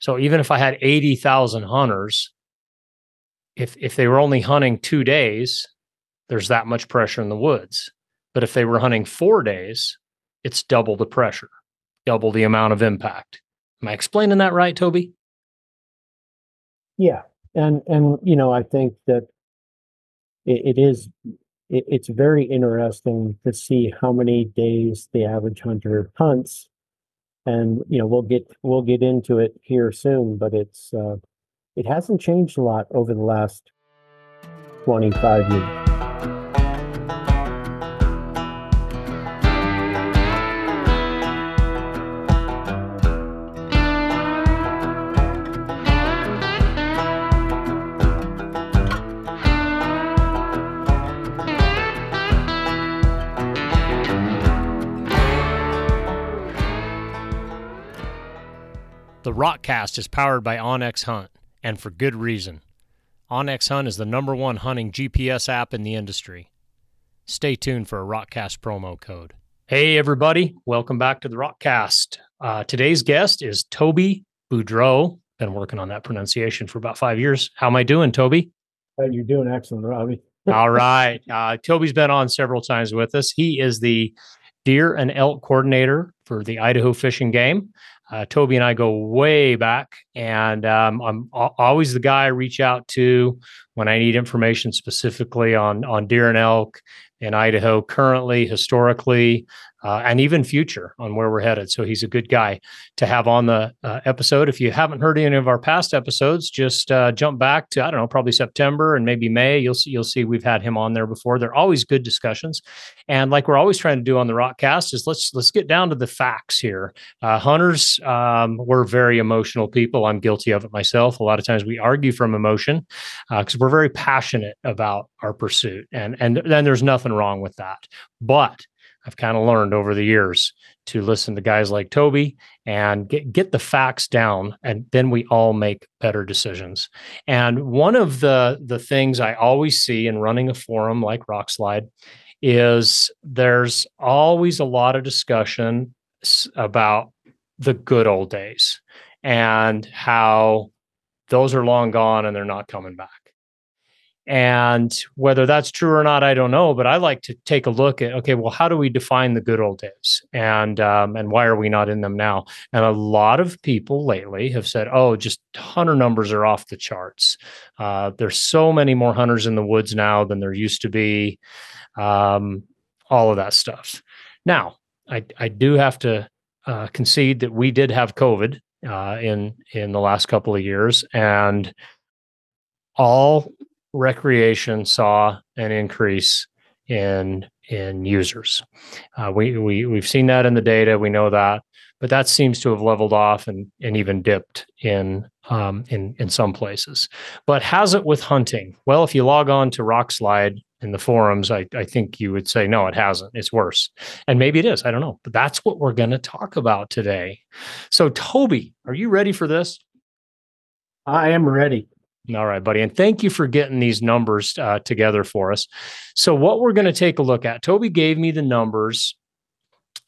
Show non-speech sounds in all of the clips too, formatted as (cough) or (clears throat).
So even if I had 80,000 hunters, if if they were only hunting 2 days, there's that much pressure in the woods. But if they were hunting 4 days, it's double the pressure, double the amount of impact. Am I explaining that right, Toby? Yeah, and and you know I think that it, it is it, it's very interesting to see how many days the average hunter hunts, and you know we'll get we'll get into it here soon, but it's uh, it hasn't changed a lot over the last twenty five years. The Rokcast is powered by onX Hunt, and for good reason. onX Hunt is the number one hunting GPS app in the industry. Stay tuned for a Rokcast promo code. Hey, everybody. Welcome back to the Rokcast. Uh, today's guest is Toby Boudreau. Been working on that pronunciation for about five years. How am I doing, Toby? you're doing excellent, Robby. (laughs) All right. (laughs) Uh, Toby's been on several times with us. He is the deer and elk coordinator for the Idaho Fish and Game. Uh, Toby and I go way back, and um, I'm always the guy I reach out to when I need information specifically on on deer and elk in Idaho currently, historically, uh, and even future on where we're headed. So he's a good guy to have on the uh, episode. If you haven't heard any of our past episodes, just uh, jump back to I don't know, probably September and maybe May. You'll see you'll see we've had him on there before. They're always good discussions, and like we're always trying to do on the Rokcast is let's let's get down to the facts here. Uh, hunters, um, we're very emotional people. I'm guilty of it myself. A lot of times we argue from emotion because uh, we're very passionate about our pursuit, and and then there's nothing wrong with that, but I've kind of learned over the years to listen to guys like Toby and get, get the facts down and then we all make better decisions. And one of the the things I always see in running a forum like Rokslide is there's always a lot of discussion about the good old days and how those are long gone and they're not coming back. And whether that's true or not, I don't know. But I like to take a look at okay, well, how do we define the good old days, and um, and why are we not in them now? And a lot of people lately have said, oh, just hunter numbers are off the charts. Uh, there's so many more hunters in the woods now than there used to be. Um, all of that stuff. Now, I I do have to uh, concede that we did have COVID uh, in in the last couple of years, and all recreation saw an increase in in users. Uh, we we we've seen that in the data. We know that, but that seems to have leveled off and and even dipped in um, in in some places. But has it with hunting? Well, if you log on to Rokslide in the forums, I, I think you would say no, it hasn't. It's worse, and maybe it is. I don't know, but that's what we're going to talk about today. So, Toby, are you ready for this? I am ready. All right, buddy. And thank you for getting these numbers uh, together for us. So, what we're going to take a look at, Toby gave me the numbers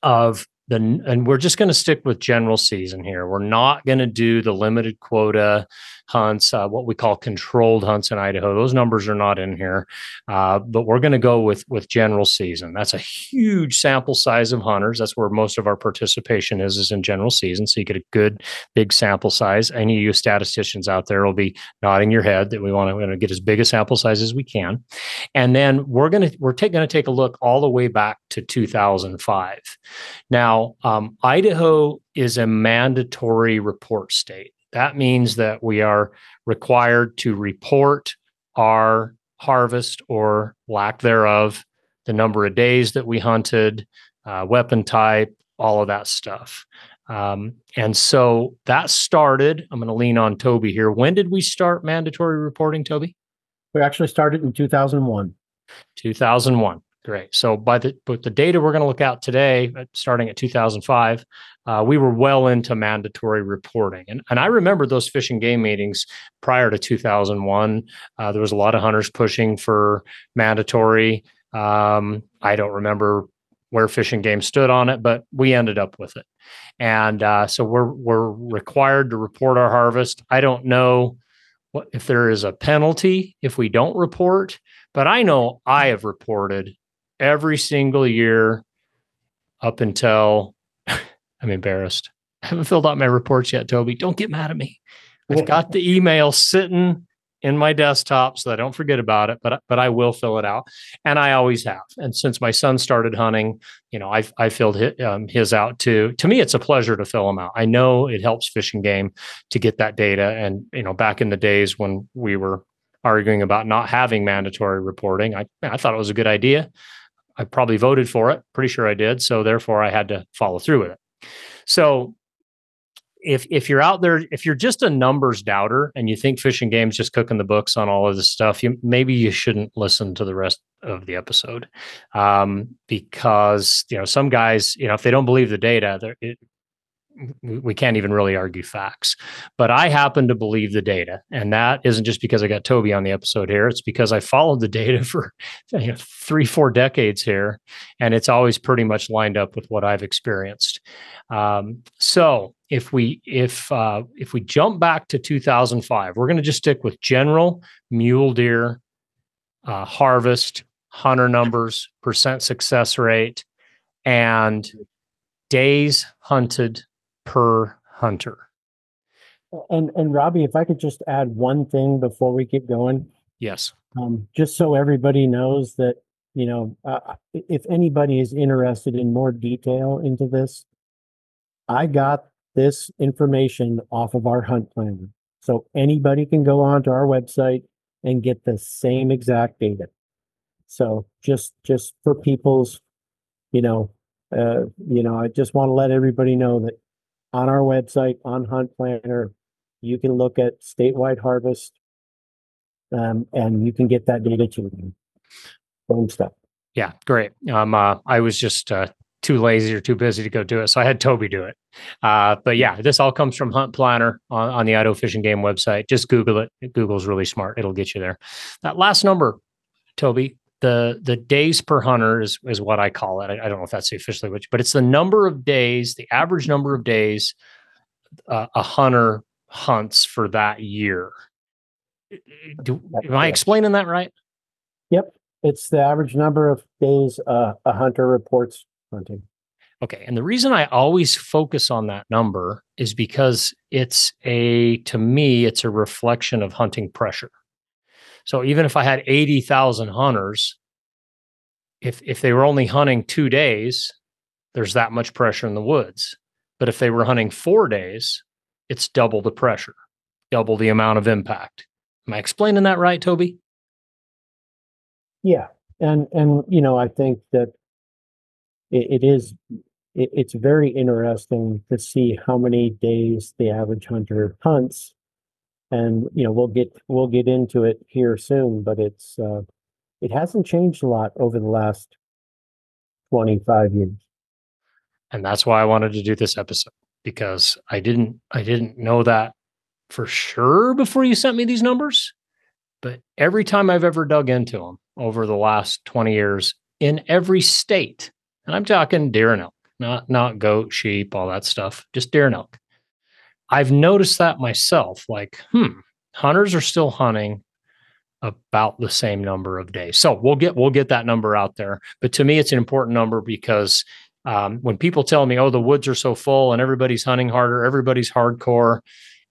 of the, and we're just going to stick with general season here. We're not going to do the limited quota hunts, uh, what we call controlled hunts in Idaho. Those numbers are not in here, uh, but we're going to go with with general season. That's a huge sample size of hunters. That's where most of our participation is, is in general season. So you get a good big sample size. Any of you statisticians out there will be nodding your head that we want to get as big a sample size as we can, and then we're going to we're going to take a look all the way back to 2005. Now, um, Idaho is a mandatory report state. That means that we are required to report our harvest or lack thereof, the number of days that we hunted, uh, weapon type, all of that stuff. Um, and so that started. I'm going to lean on Toby here. When did we start mandatory reporting, Toby? We actually started in 2001. 2001. Great. So by the but the data we're going to look at today, uh, starting at 2005, uh, we were well into mandatory reporting, and and I remember those fish and game meetings prior to 2001. Uh, there was a lot of hunters pushing for mandatory. Um, I don't remember where Fish and Game stood on it, but we ended up with it. And uh, so we're we're required to report our harvest. I don't know what if there is a penalty if we don't report, but I know I have reported every single year up until (laughs) I'm embarrassed. I haven't filled out my reports yet, Toby. Don't get mad at me. I've got the email sitting in my desktop so I don't forget about it, but but I will fill it out, and I always have. And since my son started hunting, you know, I I filled his, um, his out too. To me, it's a pleasure to fill them out. I know it helps Fish and Game to get that data, and you know, back in the days when we were arguing about not having mandatory reporting, I I thought it was a good idea. I probably voted for it. Pretty sure I did. So therefore, I had to follow through with it. So if if you're out there, if you're just a numbers doubter and you think Fish and Game's just cooking the books on all of this stuff, you maybe you shouldn't listen to the rest of the episode um, because you know some guys, you know, if they don't believe the data, it, we can't even really argue facts. But I happen to believe the data, and that isn't just because I got Toby on the episode here. It's because I followed the data (laughs) for you know, three, four decades here, and it's always pretty much lined up with what I've experienced. Um, so if we if uh, if we jump back to 2005, we're going to just stick with general mule deer uh, harvest, hunter numbers, percent success rate, and days hunted per hunter. And and Robby, if I could just add one thing before we get going. Yes. Um, just so everybody knows that you know, uh, if anybody is interested in more detail into this, I got this information off of our hunt planner. So anybody can go onto our website and get the same exact data. So just just for people's, you know, uh, you know, I just want to let everybody know that on our website on Hunt Planner, you can look at statewide harvest, um, and you can get that data to you. Stuff. Yeah, great. Um, uh, I was just uh, too lazy or too busy to go do it, so I had Toby do it. Uh, but yeah, this all comes from Hunt Planner on, on the Idaho Fish and Game website. Just Google it. Google's really smart; it'll get you there. That last number, Toby, the the days per hunter is is what I call it. I, I don't know if that's the officially which, but it's the number of days, the average number of days uh, a hunter hunts for that year. Do, am I explaining that right? Yep, it's the average number of days uh, a hunter reports hunting. Okay, and the reason I always focus on that number is because it's a to me it's a reflection of hunting pressure. So even if I had 80,000 hunters, if if they were only hunting 2 days, there's that much pressure in the woods. But if they were hunting 4 days, it's double the pressure, double the amount of impact. Am I explaining that right, Toby? Yeah. And and you know, I think that it, it is it, it's very interesting to see how many days the average hunter hunts and you know we'll get we'll get into it here soon but it's uh, it hasn't changed a lot over the last 25 years. And that's why i wanted to do this episode because i didn't i didn't know that for sure before you sent me these numbers but every time i've ever dug into them over the last 20 years in every state and i'm talking deer and elk not not goat sheep all that stuff just deer and elk I've noticed that myself. Like, hmm, hunters are still hunting about the same number of days. So we'll get we'll get that number out there. But to me, it's an important number because um, when people tell me, "Oh, the woods are so full and everybody's hunting harder, everybody's hardcore,"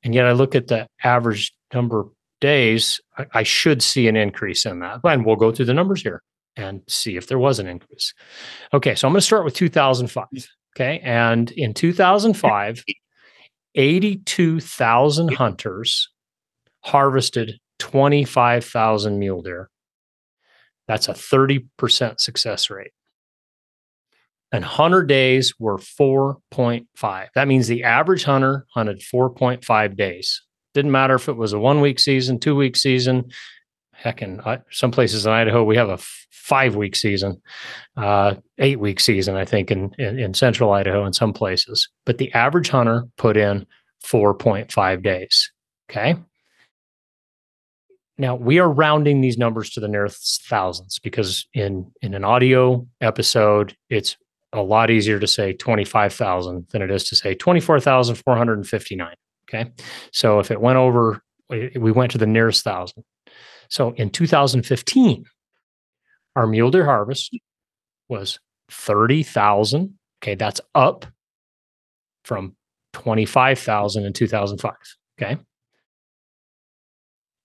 and yet I look at the average number of days, I, I should see an increase in that. And we'll go through the numbers here and see if there was an increase. Okay, so I'm going to start with 2005. Okay, and in 2005. 82,000 hunters harvested 25,000 mule deer. That's a 30% success rate. And hunter days were 4.5. That means the average hunter hunted 4.5 days. Didn't matter if it was a one week season, two week season. Heck, in uh, some places in Idaho, we have a five week season, uh, eight week season, I think, in, in, in central Idaho in some places. But the average hunter put in 4.5 days. Okay. Now we are rounding these numbers to the nearest thousands because in in an audio episode, it's a lot easier to say 25,000 than it is to say 24,459. Okay. So if it went over, we went to the nearest thousand. So in 2015, our mule deer harvest was 30,000. Okay. That's up from 25,000 in 2005. Okay.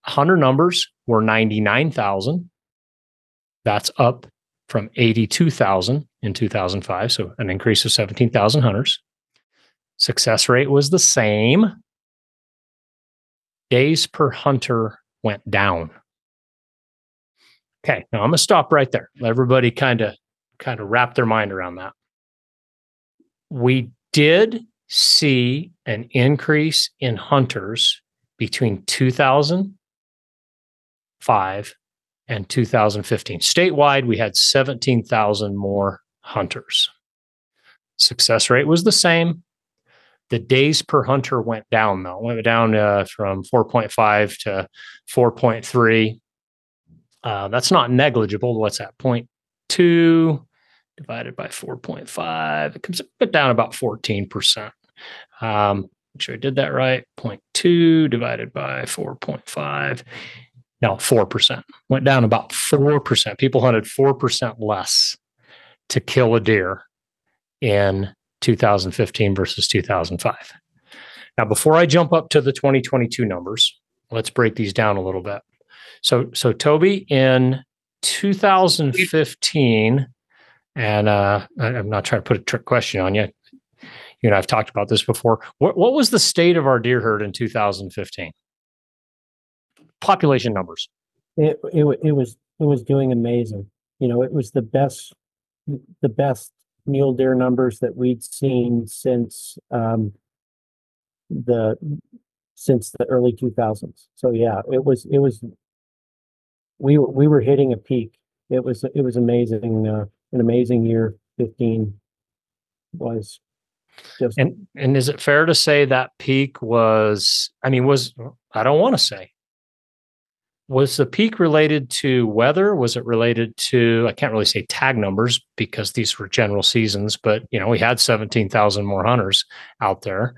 Hunter numbers were 99,000. That's up from 82,000 in 2005. So an increase of 17,000 hunters. Success rate was the same. Days per hunter went down. Okay, now I'm gonna stop right there. Let everybody kind of kind of wrap their mind around that. We did see an increase in hunters between 2005 and 2015. Statewide, we had 17,000 more hunters. Success rate was the same. The days per hunter went down, though, went down uh, from 4.5 to 4.3. Uh, that's not negligible. What's that? 0.2 divided by 4.5. It comes down about 14%. Um, make sure I did that right. 0.2 divided by 4.5. Now 4%. Went down about 4%. People hunted 4% less to kill a deer in 2015 versus 2005. Now, before I jump up to the 2022 numbers, let's break these down a little bit. So, so Toby, in 2015, and uh, I'm not trying to put a trick question on you. You know, I've talked about this before. What, what was the state of our deer herd in 2015? Population numbers. It, it it was it was doing amazing. You know, it was the best the best mule deer numbers that we'd seen since um, the since the early 2000s. So yeah, it was it was we we were hitting a peak. It was it was amazing. Uh, an amazing year. 15 was just and and is it fair to say that peak was? I mean, was I don't want to say was the peak related to weather was it related to i can't really say tag numbers because these were general seasons but you know we had 17,000 more hunters out there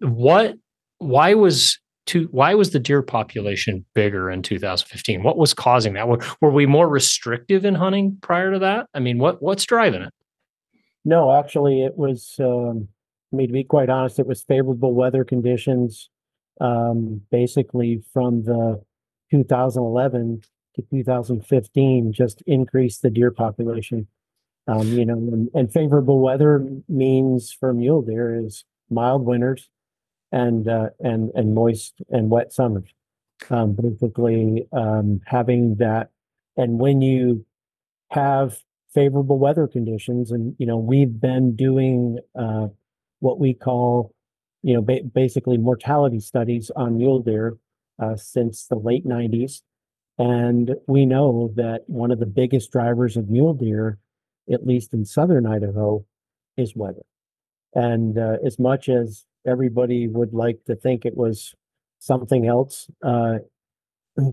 what why was why was the deer population bigger in 2015 what was causing that? Were, were we more restrictive in hunting prior to that? I mean what what's driving it? No actually it was um i mean to be quite honest it was favorable weather conditions um basically from the 2011 to 2015 just increased the deer population. Um, you know, and, and, favorable weather means for mule deer is mild winters and uh, and and moist and wet summers. Um, basically, um, having that, and when you have favorable weather conditions, and you know, we've been doing uh, what we call, you know, ba- basically mortality studies on mule deer uh, since the late 90s. And we know that one of the biggest drivers of mule deer, at least in southern Idaho, is weather. And uh, as much as everybody would like to think it was something else, uh,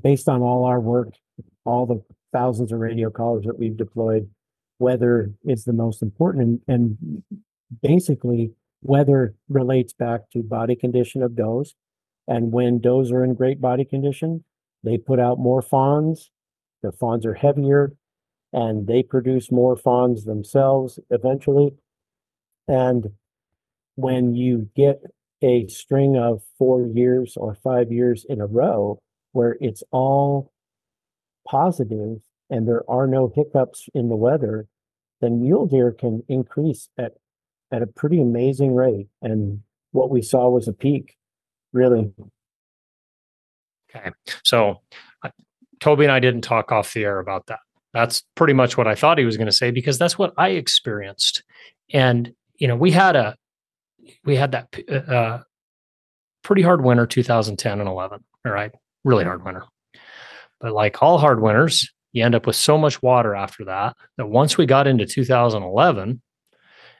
based on all our work, all the thousands of radio collars that we've deployed, weather is the most important. And, and basically, weather relates back to body condition of does and when does are in great body condition, they put out more fawns. The fawns are heavier and they produce more fawns themselves eventually. And when you get a string of four years or five years in a row where it's all positive and there are no hiccups in the weather, then mule deer can increase at at a pretty amazing rate. And what we saw was a peak really. Okay. So uh, Toby and I didn't talk off the air about that. That's pretty much what I thought he was going to say because that's what I experienced. And, you know, we had a, we had that uh, uh pretty hard winter 2010 and 11. All right. Really hard winter. But like all hard winters, you end up with so much water after that that once we got into 2011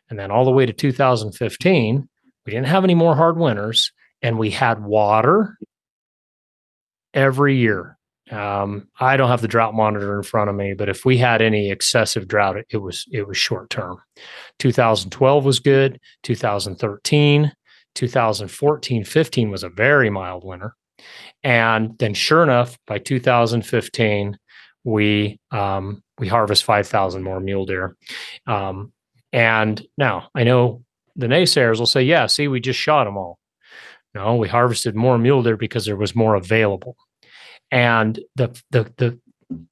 and then all the way to 2015, we didn't have any more hard winters and we had water every year. Um, I don't have the drought monitor in front of me, but if we had any excessive drought, it, was it was short term. 2012 was good. 2013, 2014, 15 was a very mild winter, and then sure enough, by 2015, we um, we harvest 5,000 more mule deer. Um, and now I know the naysayers will say, "Yeah, see, we just shot them all." No, we harvested more mule deer because there was more available. And the the the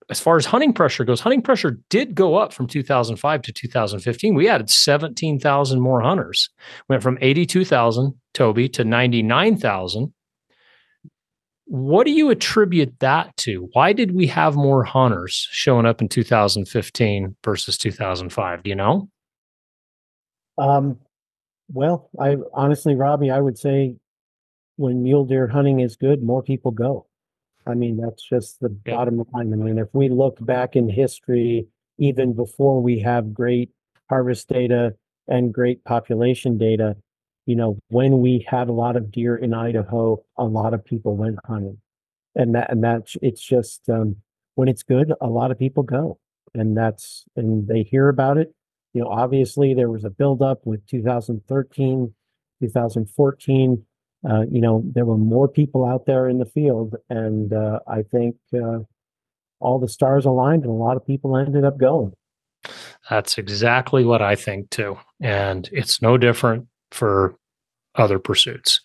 as far as hunting pressure goes, hunting pressure did go up from 2005 to 2015. We added 17,000 more hunters. Went from 82,000 Toby to 99,000. What do you attribute that to? Why did we have more hunters showing up in 2015 versus 2005? Do you know? Um, well, I honestly, Robby, I would say when mule deer hunting is good, more people go. I mean, that's just the Yeah. bottom line. I mean, if we look back in history, even before we have great harvest data and great population data, you know, when we had a lot of deer in Idaho, a lot of people went hunting. And that, and that's, it's just, um, when it's good, a lot of people go. And that's, and they hear about it. You know, obviously there was a buildup with 2013, 2014 uh, you know, there were more people out there in the field, and uh, I think uh, all the stars aligned, and a lot of people ended up going. That's exactly what I think too. And it's no different for other pursuits.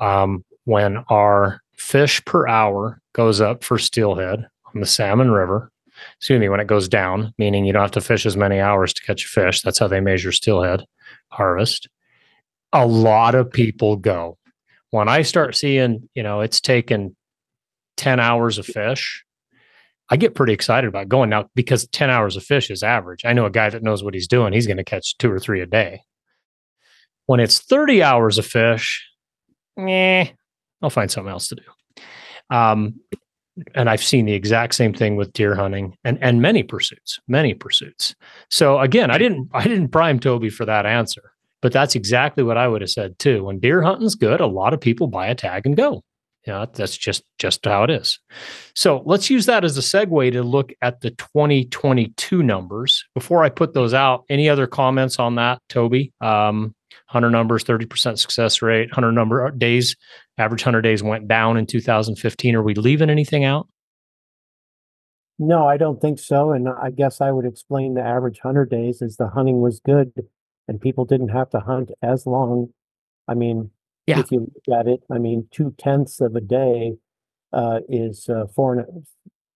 Um, when our fish per hour goes up for steelhead on the Salmon River, excuse me, when it goes down, meaning you don't have to fish as many hours to catch a fish, that's how they measure steelhead harvest. A lot of people go. When I start seeing, you know, it's taken 10 hours of fish, I get pretty excited about going now because 10 hours of fish is average. I know a guy that knows what he's doing. He's going to catch two or three a day. When it's 30 hours of fish, eh, I'll find something else to do. Um, and I've seen the exact same thing with deer hunting and and many pursuits, many pursuits. So again, I didn't I didn't prime Toby for that answer, but that's exactly what I would have said too. When deer hunting's good, a lot of people buy a tag and go. Know, that's just just how it is. So let's use that as a segue to look at the 2022 numbers. Before I put those out, any other comments on that, Toby? Um, hunter numbers, 30% success rate, hunter number uh, days, average hunter days went down in 2015. Are we leaving anything out? No, I don't think so. And I guess I would explain the average hunter days as the hunting was good, and people didn't have to hunt as long. I mean, Yeah. if you look at it, I mean, two tenths of a day uh, is uh, four and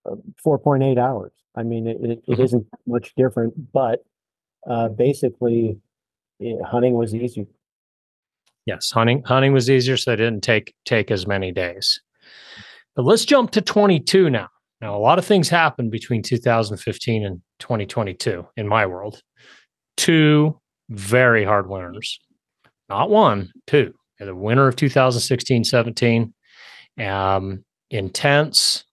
uh, four point eight hours. I mean, it, it, it Mhm. isn't much different, but uh, basically, eh, hunting was easier. Yes, hunting hunting was easier, so it didn't take take as many days. But let's jump to 22 now. Now, a lot of things happened between 2015 and 2022 in my world. Two very hard winters, not one, two. The winter of 2016 17, um, intense,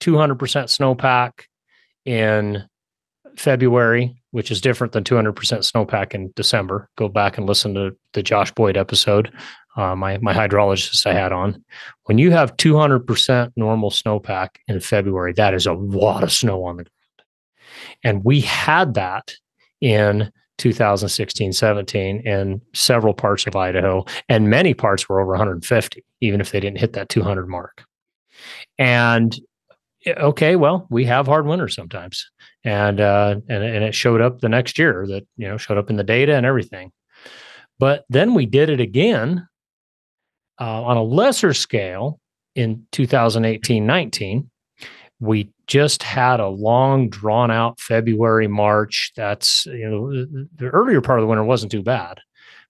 200% snowpack in February, which is different than 200% snowpack in December. Go back and listen to the Josh Boyd episode, uh, my my hydrologist I had on. When you have 200% normal snowpack in February, that is a lot of snow on the ground. And we had that in 2016 17 in several parts of Idaho, and many parts were over 150, even if they didn't hit that 200 mark. And okay, well, we have hard winters sometimes and uh, and and it showed up the next year that you know showed up in the data and everything. But then we did it again uh, on a lesser scale in 2018-19. We just had a long, drawn out February, March. That's you know the earlier part of the winter wasn't too bad,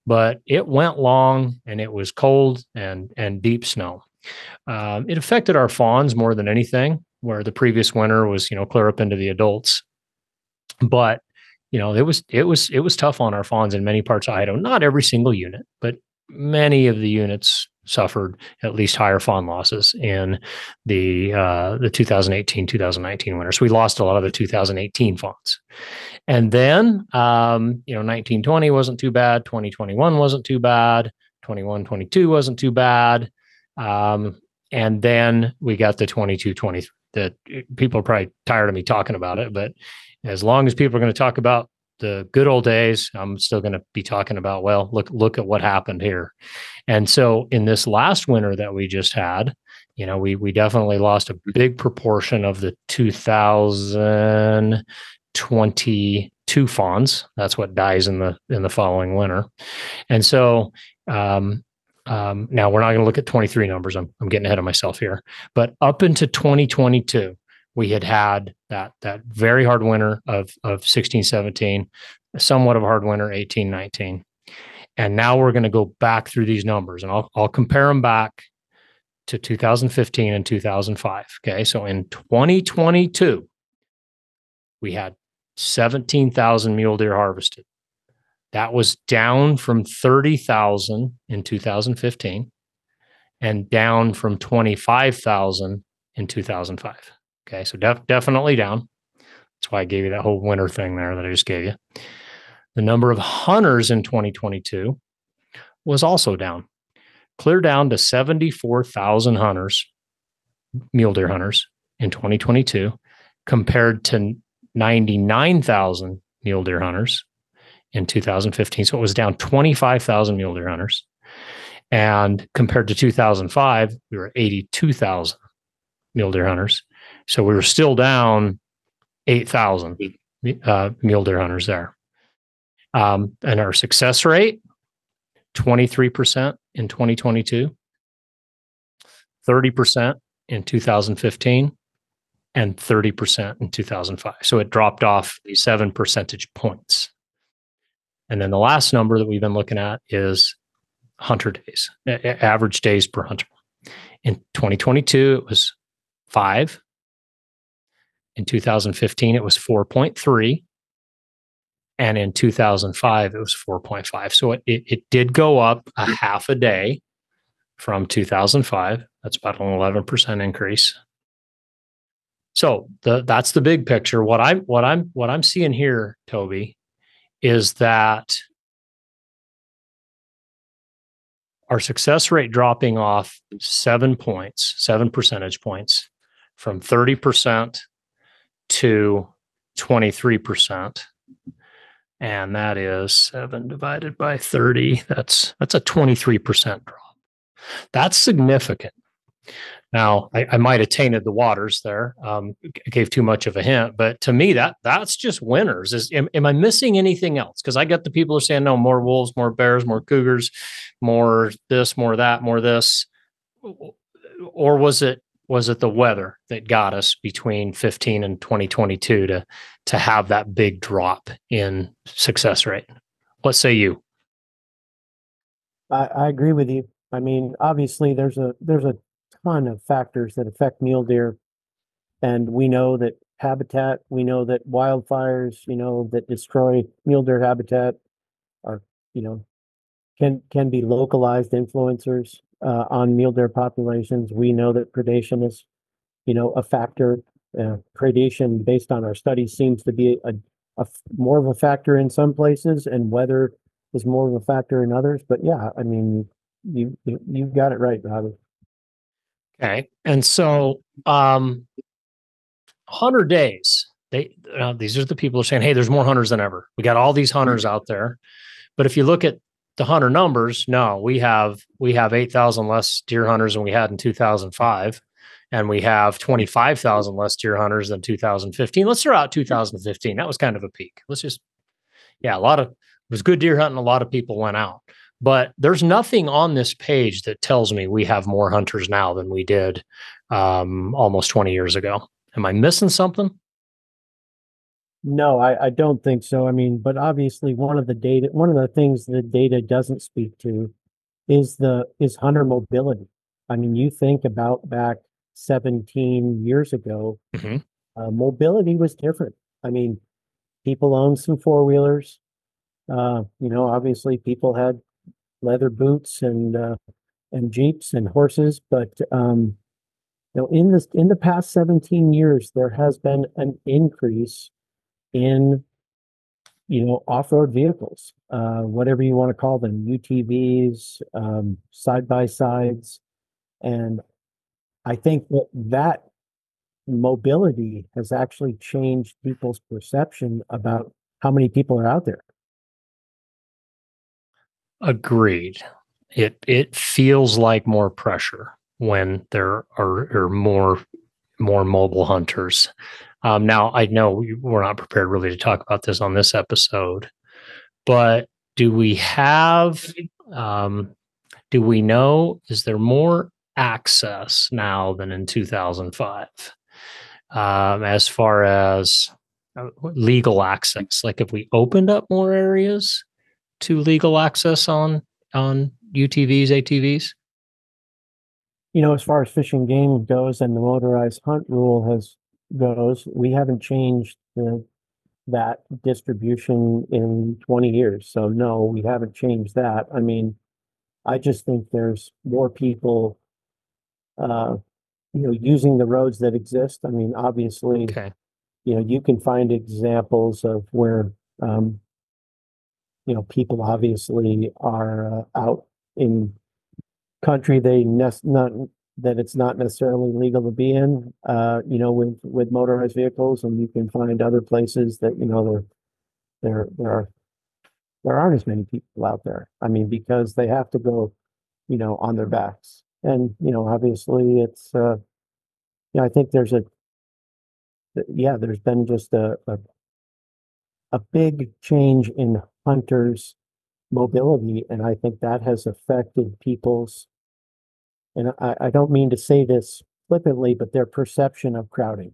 but it went long and it was cold and and deep snow. Um, it affected our fawns more than anything where the previous winter was you know clear up into the adults but you know it was it was it was tough on our fawns in many parts of idaho not every single unit but many of the units suffered at least higher fawn losses in the uh, the 2018 2019 winter. So we lost a lot of the 2018 fawns. And then um, you know 1920 wasn't too bad 2021 wasn't too bad 21 22 wasn't too bad um, and then we got the 22 23 that people are probably tired of me talking about it but as long as people are going to talk about the good old days i'm still going to be talking about well look look at what happened here. And so in this last winter that we just had you know we we definitely lost a big proportion of the 2022 fawns. That's what dies in the in the following winter. And so um, um, now we're not going to look at 23 numbers. I'm, I'm getting ahead of myself here, but up into 2022, we had had that that very hard winter of of 16, 17, somewhat of a hard winter 18, 19, and now we're going to go back through these numbers, and I'll I'll compare them back to 2015 and 2005. Okay, so in 2022, we had 17,000 mule deer harvested. That was down from 30,000 in 2015 and down from 25,000 in 2005. Okay, so def- definitely down. That's why I gave you that whole winter thing there that I just gave you. The number of hunters in 2022 was also down, clear down to 74,000 hunters, mule deer hunters in 2022, compared to 99,000 mule deer hunters in 2015. So it was down 25,000 mule deer hunters. And compared to 2005, we were 82,000 mule deer hunters. So we were still down 8,000 uh, mule deer hunters there. Um, and our success rate, 23% in 2022, 30% in 2015, and 30% in 2005. So it dropped off seven percentage points. And then the last number that we've been looking at is hunter days, average days per hunter. In 2022, it was five. In 2015, it was 4.3. And in 2005, it was 4.5. So it, it, it did go up a half a day from 2005. That's about an 11% increase. So the, that's the big picture. What I'm what I'm what I'm seeing here, Toby, is that our success rate dropping off seven points, seven percentage points from 30% to 23%. And that is seven divided by 30. That's that's a 23% drop. That's significant. Now, I, I might have tainted the waters there. Um, gave too much of a hint, but to me, that that's just winners. Is am, am I missing anything else? Because I get the people who are saying no, more wolves, more bears, more cougars, more this, more that, more this, or was it was it the weather that got us between 15 and 2022 to to have that big drop in success rate? What say you? I, I agree with you. I mean, obviously, there's a there's a ton of factors that affect mule deer. And we know that habitat, we know that wildfires, you know, that destroy mule deer habitat are, you know, can can be localized influencers uh, on mule deer populations. We know that predation is, you know, a factor. Uh, predation, based on our studies, seems to be a, a more of a factor in some places, and weather is more of a factor in others. But yeah, I mean, you you, you got it right, Robby. Okay. And so um 100 days. They uh, these are the people who are saying, "Hey, there's more hunters than ever. We got all these hunters out there." But if you look at the hunter numbers, no, we have we have 8,000 less deer hunters than we had in 2005 and we have 25,000 less deer hunters than 2015. Let's throw out 2015. That was kind of a peak. Let's just yeah, a lot of it was good deer hunting. A lot of people went out. But there's nothing on this page that tells me we have more hunters now than we did um, almost 20 years ago. Am I missing something? No, I, I don't think so. I mean, but obviously one of the data, one of the things the data doesn't speak to is the is hunter mobility. I mean, you think about back 17 years ago, mm-hmm. uh, mobility was different. I mean, people owned some four wheelers. Uh, you know, obviously people had leather boots and uh, and jeeps and horses. But um, you know, in this in the past 17 years, there has been an increase in you know off-road vehicles, uh, whatever you want to call them, UTVs, um, side by sides, and I think that that mobility has actually changed people's perception about how many people are out there. Agreed. It it feels like more pressure when there are, are more more mobile hunters. Um, now I know we're not prepared really to talk about this on this episode, but do we have um, do we know is there more access now than in 2005 um, as far as uh, legal access like if we opened up more areas to legal access on on utvs atvs you know as far as Fish and Game goes and the motorized hunt rule has goes we haven't changed the, that distribution in 20 years so no we haven't changed that. I mean i just think there's more people uh, you know, using the roads that exist. I mean, obviously, okay. you know, you can find examples of where, um, you know, people obviously are uh, out in country they nest not that it's not necessarily legal to be in, uh, you know, with with motorized vehicles, and you can find other places that you know there there there are there aren't as many people out there. I mean, because they have to go, you know, on their backs and, you know, obviously it's, uh, yeah, I think there's a, yeah, there's been just a, a, a big change in hunters' mobility, and I think that has affected people's, and I, I don't mean to say this flippantly, but their perception of crowding.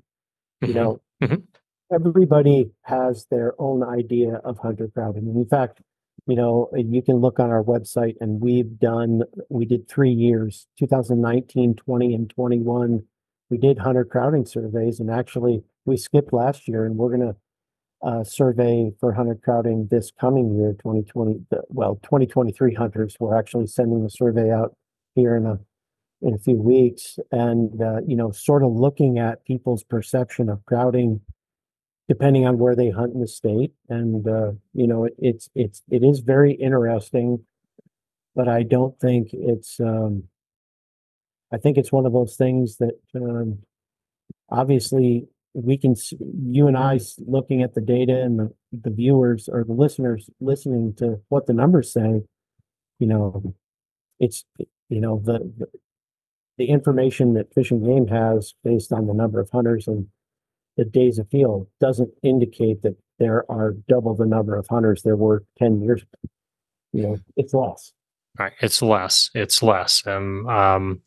You Mhm. know, Mhm. everybody has their own idea of hunter crowding. And in fact, you know, you can look on our website and we've done, we did three years, 2019, 20, and 21. We did hunter crowding surveys and actually we skipped last year and we're going to uh, survey for hunter crowding this coming year, 2020, well, 2023 hunters. We're actually sending the survey out here in a, in a few weeks and, uh, you know, sort of looking at people's perception of crowding depending on where they hunt in the state. And, uh, you know, it, it's, it's, it is very interesting, but I don't think it's, um, I think it's one of those things that, um, obviously we can, you and i looking at the data and the, the viewers or the listeners listening to what the numbers say, you know, it's, you know, the, the, the information that Fish and Game has based on the number of hunters and the days of field doesn't indicate that there are double the number of hunters there were ten years. ago. You know, it's less. Right. It's less. It's less. Um, um,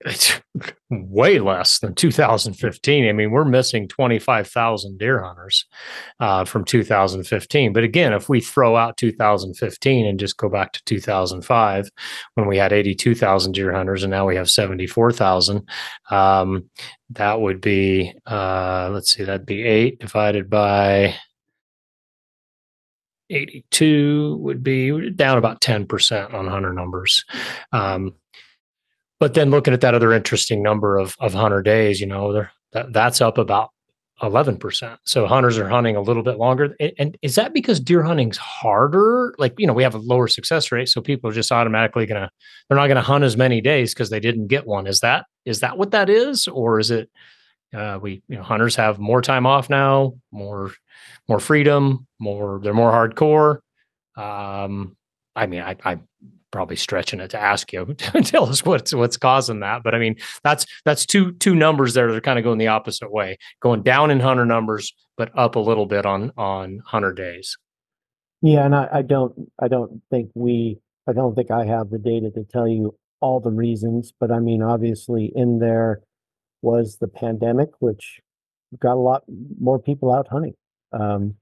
it's (laughs) way less than 2015. I mean, we're missing 25,000 deer hunters uh, from 2015. But again, if we throw out 2015 and just go back to 2005, when we had 82,000 deer hunters and now we have 74,000, um, that would be, uh, let's see, that'd be eight divided by 82 would be down about 10% on hunter numbers. Um, but then looking at that other interesting number of, of hunter days, you know, that, that's up about 11%. So hunters are hunting a little bit longer. And, and is that because deer hunting's harder? Like, you know, we have a lower success rate. So people are just automatically going to, they're not going to hunt as many days because they didn't get one. Is that, is that what that is? Or is it, uh, we, you know, hunters have more time off now, more, more freedom, more, they're more hardcore. Um, I mean, I, I'm probably stretching it to ask you (laughs) to tell us what's what's causing that, but I mean, that's that's two two numbers there that are kind of going the opposite way, going down in hunter numbers, but up a little bit on on hunter days. Yeah, and I, I don't, I don't think we, I don't think I have the data to tell you all the reasons, but I mean, obviously in there was the pandemic, which got a lot more people out hunting. Um,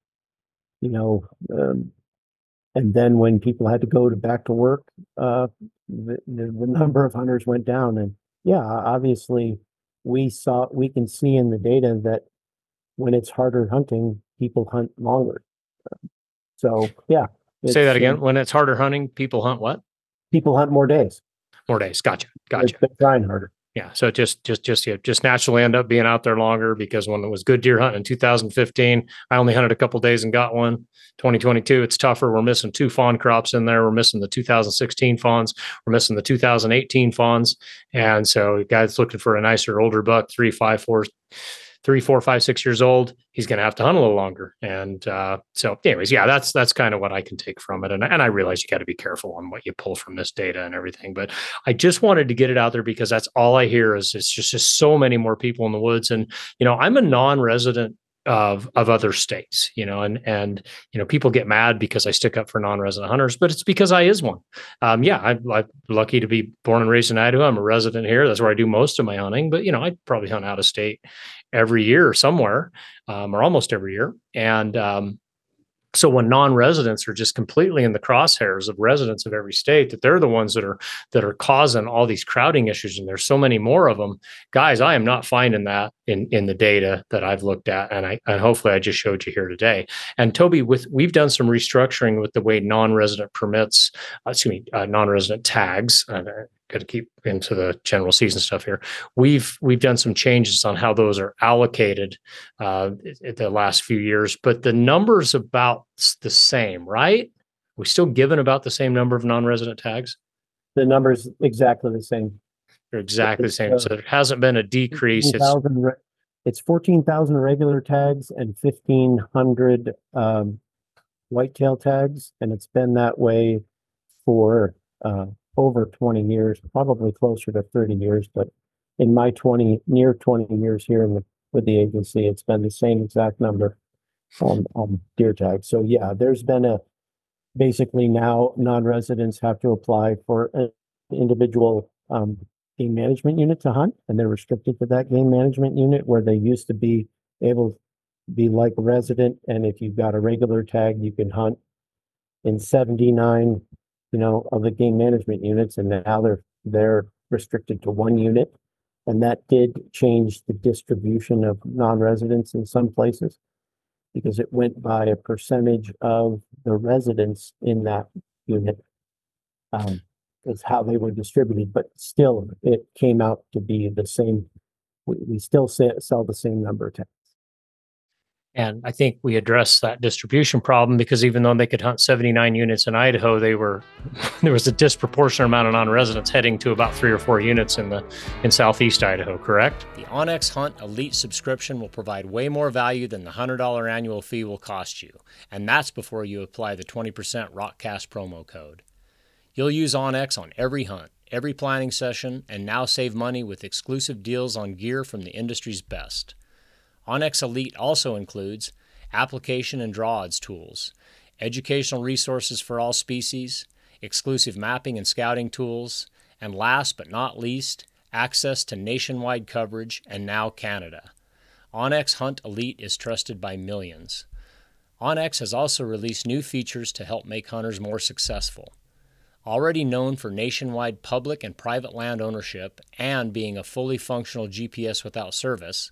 you know, um, and then when people had to go to back to work, uh, the, the, number of hunters went down and yeah, obviously we saw, we can see in the data that when it's harder hunting, people hunt longer. So, yeah. Say that again. uh, When it's harder hunting, people hunt what? People hunt more days. More days. Gotcha. Gotcha. They're trying harder. Yeah, so just just just yeah, just naturally end up being out there longer because when it was good deer hunting in 2015, I only hunted a couple days and got one. 2022, it's tougher. We're missing two fawn crops in there. We're missing the 2016 fawns. We're missing the 2018 fawns, and so guys looking for a nicer older buck, three, five, four, three, four, five, six years old, he's going to have to hunt a little longer. And uh, so, anyways, yeah, that's that's kind of what I can take from it. And and I realize you got to be careful on what you pull from this data and everything. But I just wanted to get it out there because that's all I hear is it's just just so many more people in the woods. And you know, I'm a non-resident of of other states you know and and you know people get mad because i stick up for non-resident hunters but it's because i is one. Um yeah I, i'm lucky to be born and raised in idaho. I'm a resident here. That's where i do most of my hunting but you know i probably hunt out of state every year somewhere um, or almost every year. And um so when non-residents are just completely in the crosshairs of residents of every state that they're the ones that are that are causing all these crowding issues and there's so many more of them guys i am not finding that in in the data that i've looked at and i and hopefully i just showed you here today. And toby with we've done some restructuring with the way non-resident permits uh, excuse me uh, non-resident tags uh, got to keep into the general season stuff here. We've we've done some changes on how those are allocated uh, the last few years, but the numbers about the same, right? We still given about the same number of non-resident tags. The numbers exactly the same. They're exactly the same. Uh, so there hasn't been a decrease. 14, it's, it's fourteen thousand regular tags and fifteen hundred um, whitetail tags, and it's been that way for uh, over 20 years, probably closer to 30 years, but in my 20, near 20 years here in the, with the agency, it's been the same exact number on, on deer tags. So yeah, there's been a, basically now non-residents have to apply for an individual um, game management unit to hunt, and they're restricted to that game management unit where they used to be able to be like resident. And if you've got a regular tag, you can hunt in 79 you know, of the game management units, and now they're they're restricted to one unit. And that did change the distribution of non-residents in some places because it went by a percentage of the residents in that unit. Um, is how they were distributed, but still it came out to be the same. We, we still sell, the same number of tags. And I think we addressed that distribution problem because even though they could hunt 79 units in Idaho, they were (laughs) there was a disproportionate amount of non-residents heading to about three or four units in the in southeast Idaho, correct? The onX Hunt Elite subscription will provide way more value than the $100 annual fee will cost you. And that's before you apply the 20% Rokcast promo code. You'll use onX on every hunt, every planning session, and now save money with exclusive deals on gear from the industry's best. onX Elite also includes application and draw odds tools, educational resources for all species, exclusive mapping and scouting tools, and last but not least, access to nationwide coverage and now Canada. onX Hunt Elite is trusted by millions. onX has also released new features to help make hunters more successful. Already known for nationwide public and private land ownership and being a fully functional GPS without service,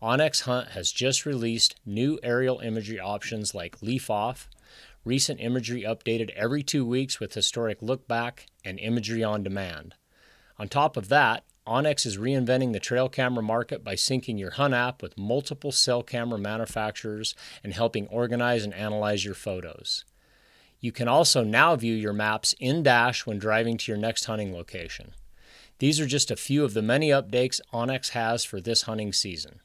onX Hunt has just released new aerial imagery options like Leaf Off, recent imagery updated every two weeks with historic look back and imagery on demand. On top of that, onX is reinventing the trail camera market by syncing your Hunt app with multiple cell camera manufacturers and helping organize and analyze your photos. You can also now view your maps in Dash when driving to your next hunting location. These are just a few of the many updates onX has for this hunting season.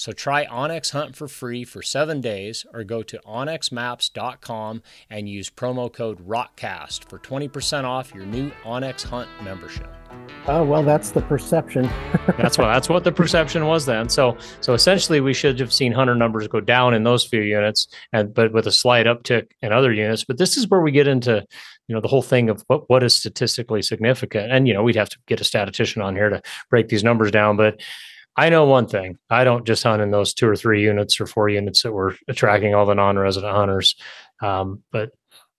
So try onX Hunt for free for seven days or go to onxmaps.com and use promo code ROKCAST for 20% off your new onX Hunt membership. Oh well, that's the perception. (laughs) that's what that's what the perception was then. So so essentially, we should have seen hunter numbers go down in those few units, and but with a slight uptick in other units. But this is where we get into you know the whole thing of what what is statistically significant, and you know we'd have to get a statistician on here to break these numbers down, but I know one thing. I don't just hunt in those two or three units or four units that were attracting all the non-resident hunters. Um, but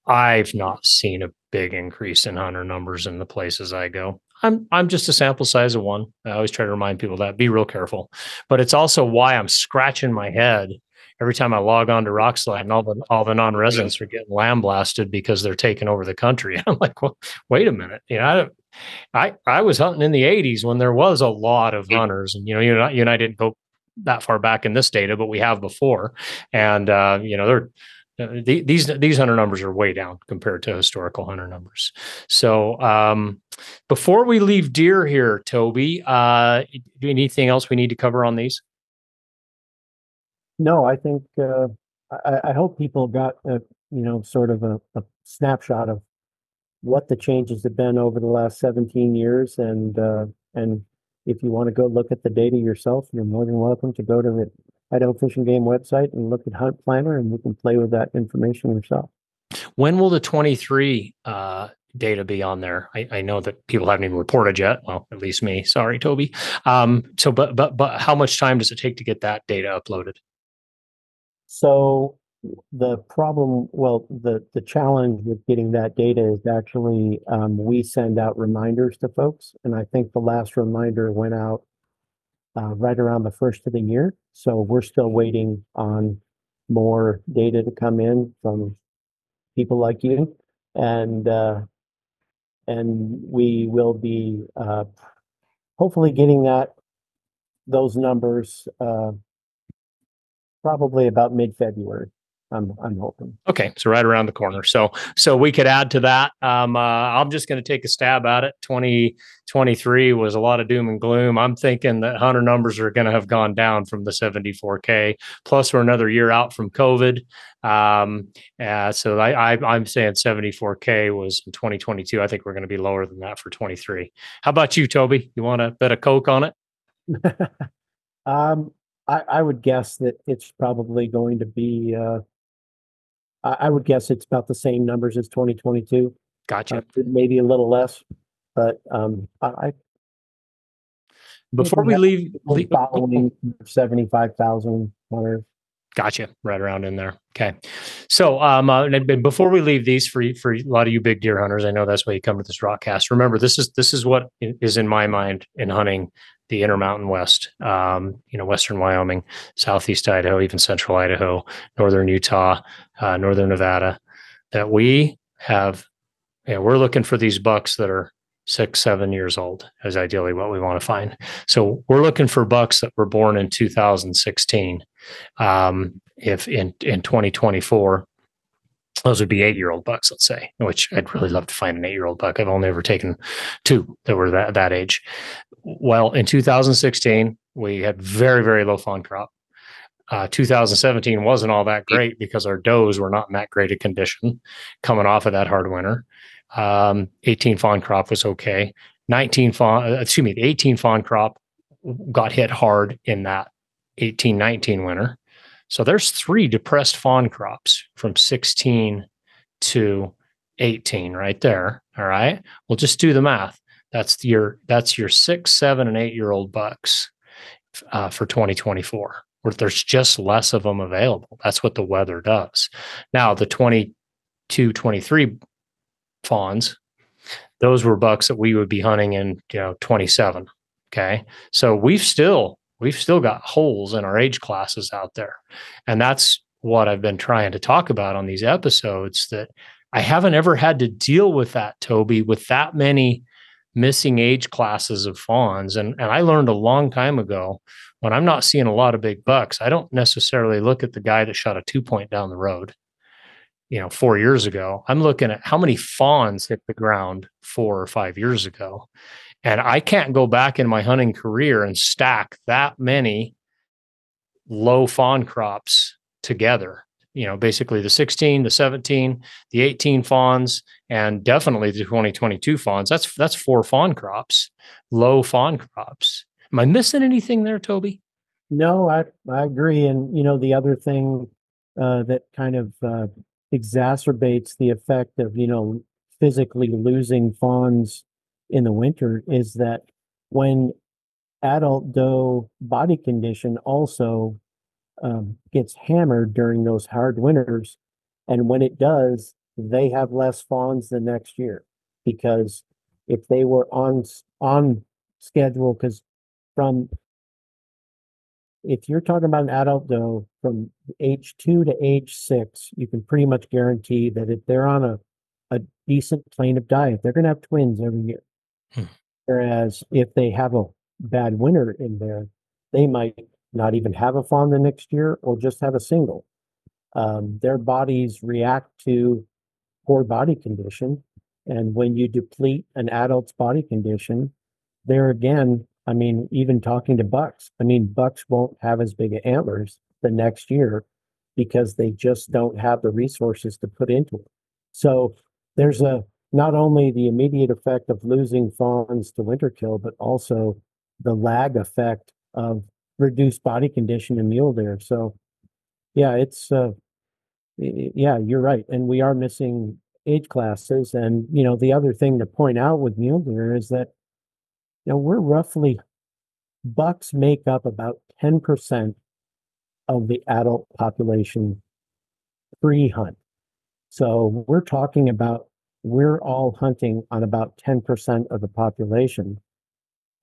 I've not seen a big increase in hunter numbers in the places I go. I'm I'm just a sample size of one. I always try to remind people that be real careful. But it's also why I'm scratching my head every time I log on to Rokslide and all the all the non-residents are getting lamb blasted because they're taking over the country. (laughs) I'm like, well, wait a minute. You know, I don't- I I was hunting in the 80s when there was a lot of hunters, and you know, you and I, you and I didn't go that far back in this data, but we have before, and uh, you know, they're uh, the- these these hunter numbers are way down compared to historical hunter numbers. So um, before we leave deer here, Toby, uh, do anything else we need to cover on these? No, I think, uh, I, I hope people got a, you know, sort of a, a snapshot of what the changes have been over the last seventeen years and, uh, and if you want to go look at the data yourself, you're more than welcome to go to the Idaho Fish and Game website and look at Hunt Planner and you can play with that information yourself. When will the 23 uh, data be on there? I, I know that people haven't even reported yet. Well, at least me. Sorry, Toby. Um, so, but but but how much time does it take to get that data uploaded? So the problem, well, the, the challenge with getting that data is actually, um, we send out reminders to folks. And I think the last reminder went out uh, right around the first of the year. So we're still waiting on more data to come in from people like you. And, uh, and we will be, uh, hopefully getting that, those numbers, uh, probably about mid-February. I'm, I'm hoping. Okay, so right around the corner. So so we could add to that. Um, uh, I'm just going to take a stab at it. 2023 was a lot of doom and gloom. I'm thinking that hunter numbers are going to have gone down from the 74k. Plus, we're another year out from COVID. Um, uh, so I, I I'm saying 74k was in 2022. I think we're going to be lower than that for 23. How about you, Toby? You want a bit of coke on it? (laughs) Um, I, I would guess that it's probably going to be, uh, I, I would guess it's about the same numbers as twenty twenty-two, Gotcha. maybe a little less, but, um, I, I Before we leave, leave following seventy-five thousand hunters. Gotcha. Right around in there. Okay. So, um, uh, before we leave these for for a lot of you big deer hunters, I know that's why you come to this Rokcast. Remember, this is this is what is in my mind in hunting the Intermountain West. Um, you know, Western Wyoming, Southeast Idaho, even Central Idaho, Northern Utah, uh, Northern Nevada. That we have, yeah, we're looking for these bucks that are six, seven years old. Is ideally what we want to find. So we're looking for bucks that were born in 2016 um, if in in 2024 those would be eight year old bucks let's say which i'd really love to find an eight year old buck. I've only ever taken two that were that, that age. Well in 2016 we had very very low fawn crop. Uh, 2017 wasn't all that great because our does were not in that great a condition coming off of that hard winter. Um, 18 fawn crop was okay. 19 fawn uh, excuse me the 18 fawn crop got hit hard in that 18 19 winter. So there's three depressed fawn crops from 16 to 18 right there. All right. Well, just do the math. That's your that's your six, seven, and eight year old bucks uh, for 2024. Where there's just less of them available. That's what the weather does. Now the 22, 23 fawns, those were bucks that we would be hunting in, you know, 27. Okay. So we've still we've still got holes in our age classes out there. And that's what I've been trying to talk about on these episodes that I haven't ever had to deal with that, Toby, with that many missing age classes of fawns. And, and I learned a long time ago when I'm not seeing a lot of big bucks, I don't necessarily look at the guy that shot a two point down the road, you know, four years ago. I'm looking at how many fawns hit the ground four or five years ago. And I can't go back in my hunting career and stack that many low fawn crops together. You know, basically the 16, the 17, the 18 fawns, and definitely the 2022 fawns. That's that's four fawn crops, low fawn crops. Am I missing anything there, Toby? No, I, I agree. And, you know, the other thing, uh, that kind of, uh, exacerbates the effect of, you know, physically losing fawns in the winter is that when adult doe body condition also um, gets hammered during those hard winters, and when it does, they have less fawns the next year because if they were on on schedule, because from if you're talking about an adult doe from age two to age six, you can pretty much guarantee that if they're on a, a decent plane of diet, they're going to have twins every year. Hmm. Whereas if they have a bad winter in there, they might not even have a fawn the next year or just have a single. Um, their bodies react to poor body condition. And when you deplete an adult's body condition, there again, I mean, even talking to bucks, I mean, bucks won't have as big antlers the next year because they just don't have the resources to put into it. So there's a not only the immediate effect of losing fawns to winter kill, but also the lag effect of reduced body condition in mule deer. So yeah, it's uh yeah, you're right. And we are missing age classes. And you know, the other thing to point out with mule deer is that you know, we're roughly bucks make up about 10% of the adult population pre-hunt. So we're talking about we're all hunting on about 10% of the population.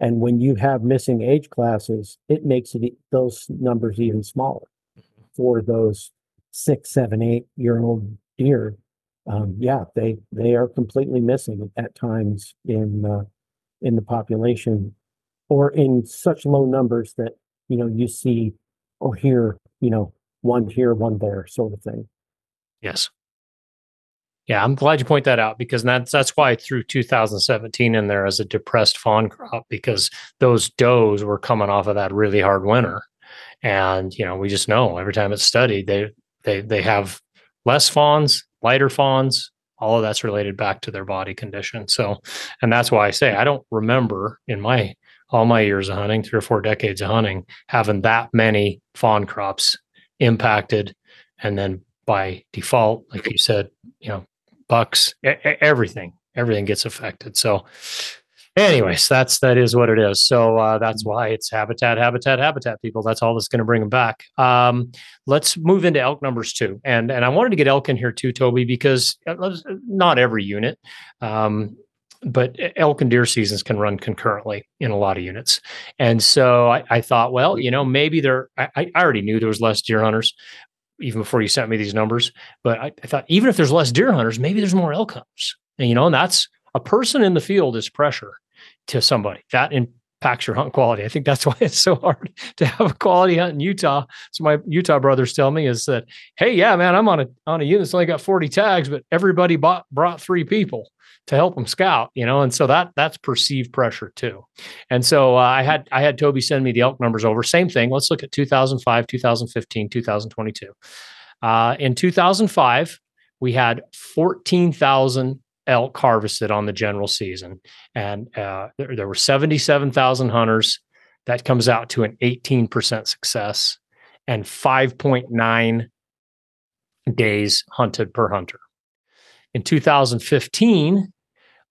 And when you have missing age classes, it makes it those numbers even smaller for those six, seven, eight year old deer. Um, yeah, they they are completely missing at times in uh, in the population, or in such low numbers that you know you see or hear you know one here, one there, sort of thing. Yes. Yeah, I'm glad you point that out because that's that's why I threw 2017 in there as a depressed fawn crop because those does were coming off of that really hard winter, and you know we just know every time it's studied they they they have less fawns, lighter fawns. All of that's related back to their body condition. So, and that's why I say I don't remember in my all my years of hunting, three or four decades of hunting, having that many fawn crops impacted, and then by default, like you said, you know, bucks, everything, everything gets affected. So, anyways, that's that is what it is. So uh, that's mm-hmm. why it's habitat, habitat, habitat. People, that's all that's going to bring them back. Um, let's move into elk numbers too, and and I wanted to get elk in here too, Toby, because uh, not every unit. Um, but elk and deer seasons can run concurrently in a lot of units. And so I, I thought, well, you know, maybe there, I, I, already knew there was less deer hunters, even before you sent me these numbers. But I, I, thought even if there's less deer hunters, maybe there's more elk hunters. And you know, and that's a person in the field is pressure to somebody that impacts your hunt quality. I think that's (laughs) why it's so hard to have a quality hunt in Utah. So my Utah brothers tell me is that, hey, yeah, man, I'm on a on a unit that's only got 40 tags, but everybody bought brought three people to help them scout, you know, and so that that's perceived pressure too. And so uh, I had I had Toby send me the elk numbers over. Same thing. Let's look at 2005, 2015, 2022. Uh, in 2005, we had 14,000 elk harvested on the general season, and uh, there, there were 77,000 hunters. That comes out to an 18% success and 5.9 days hunted per hunter. In 2015,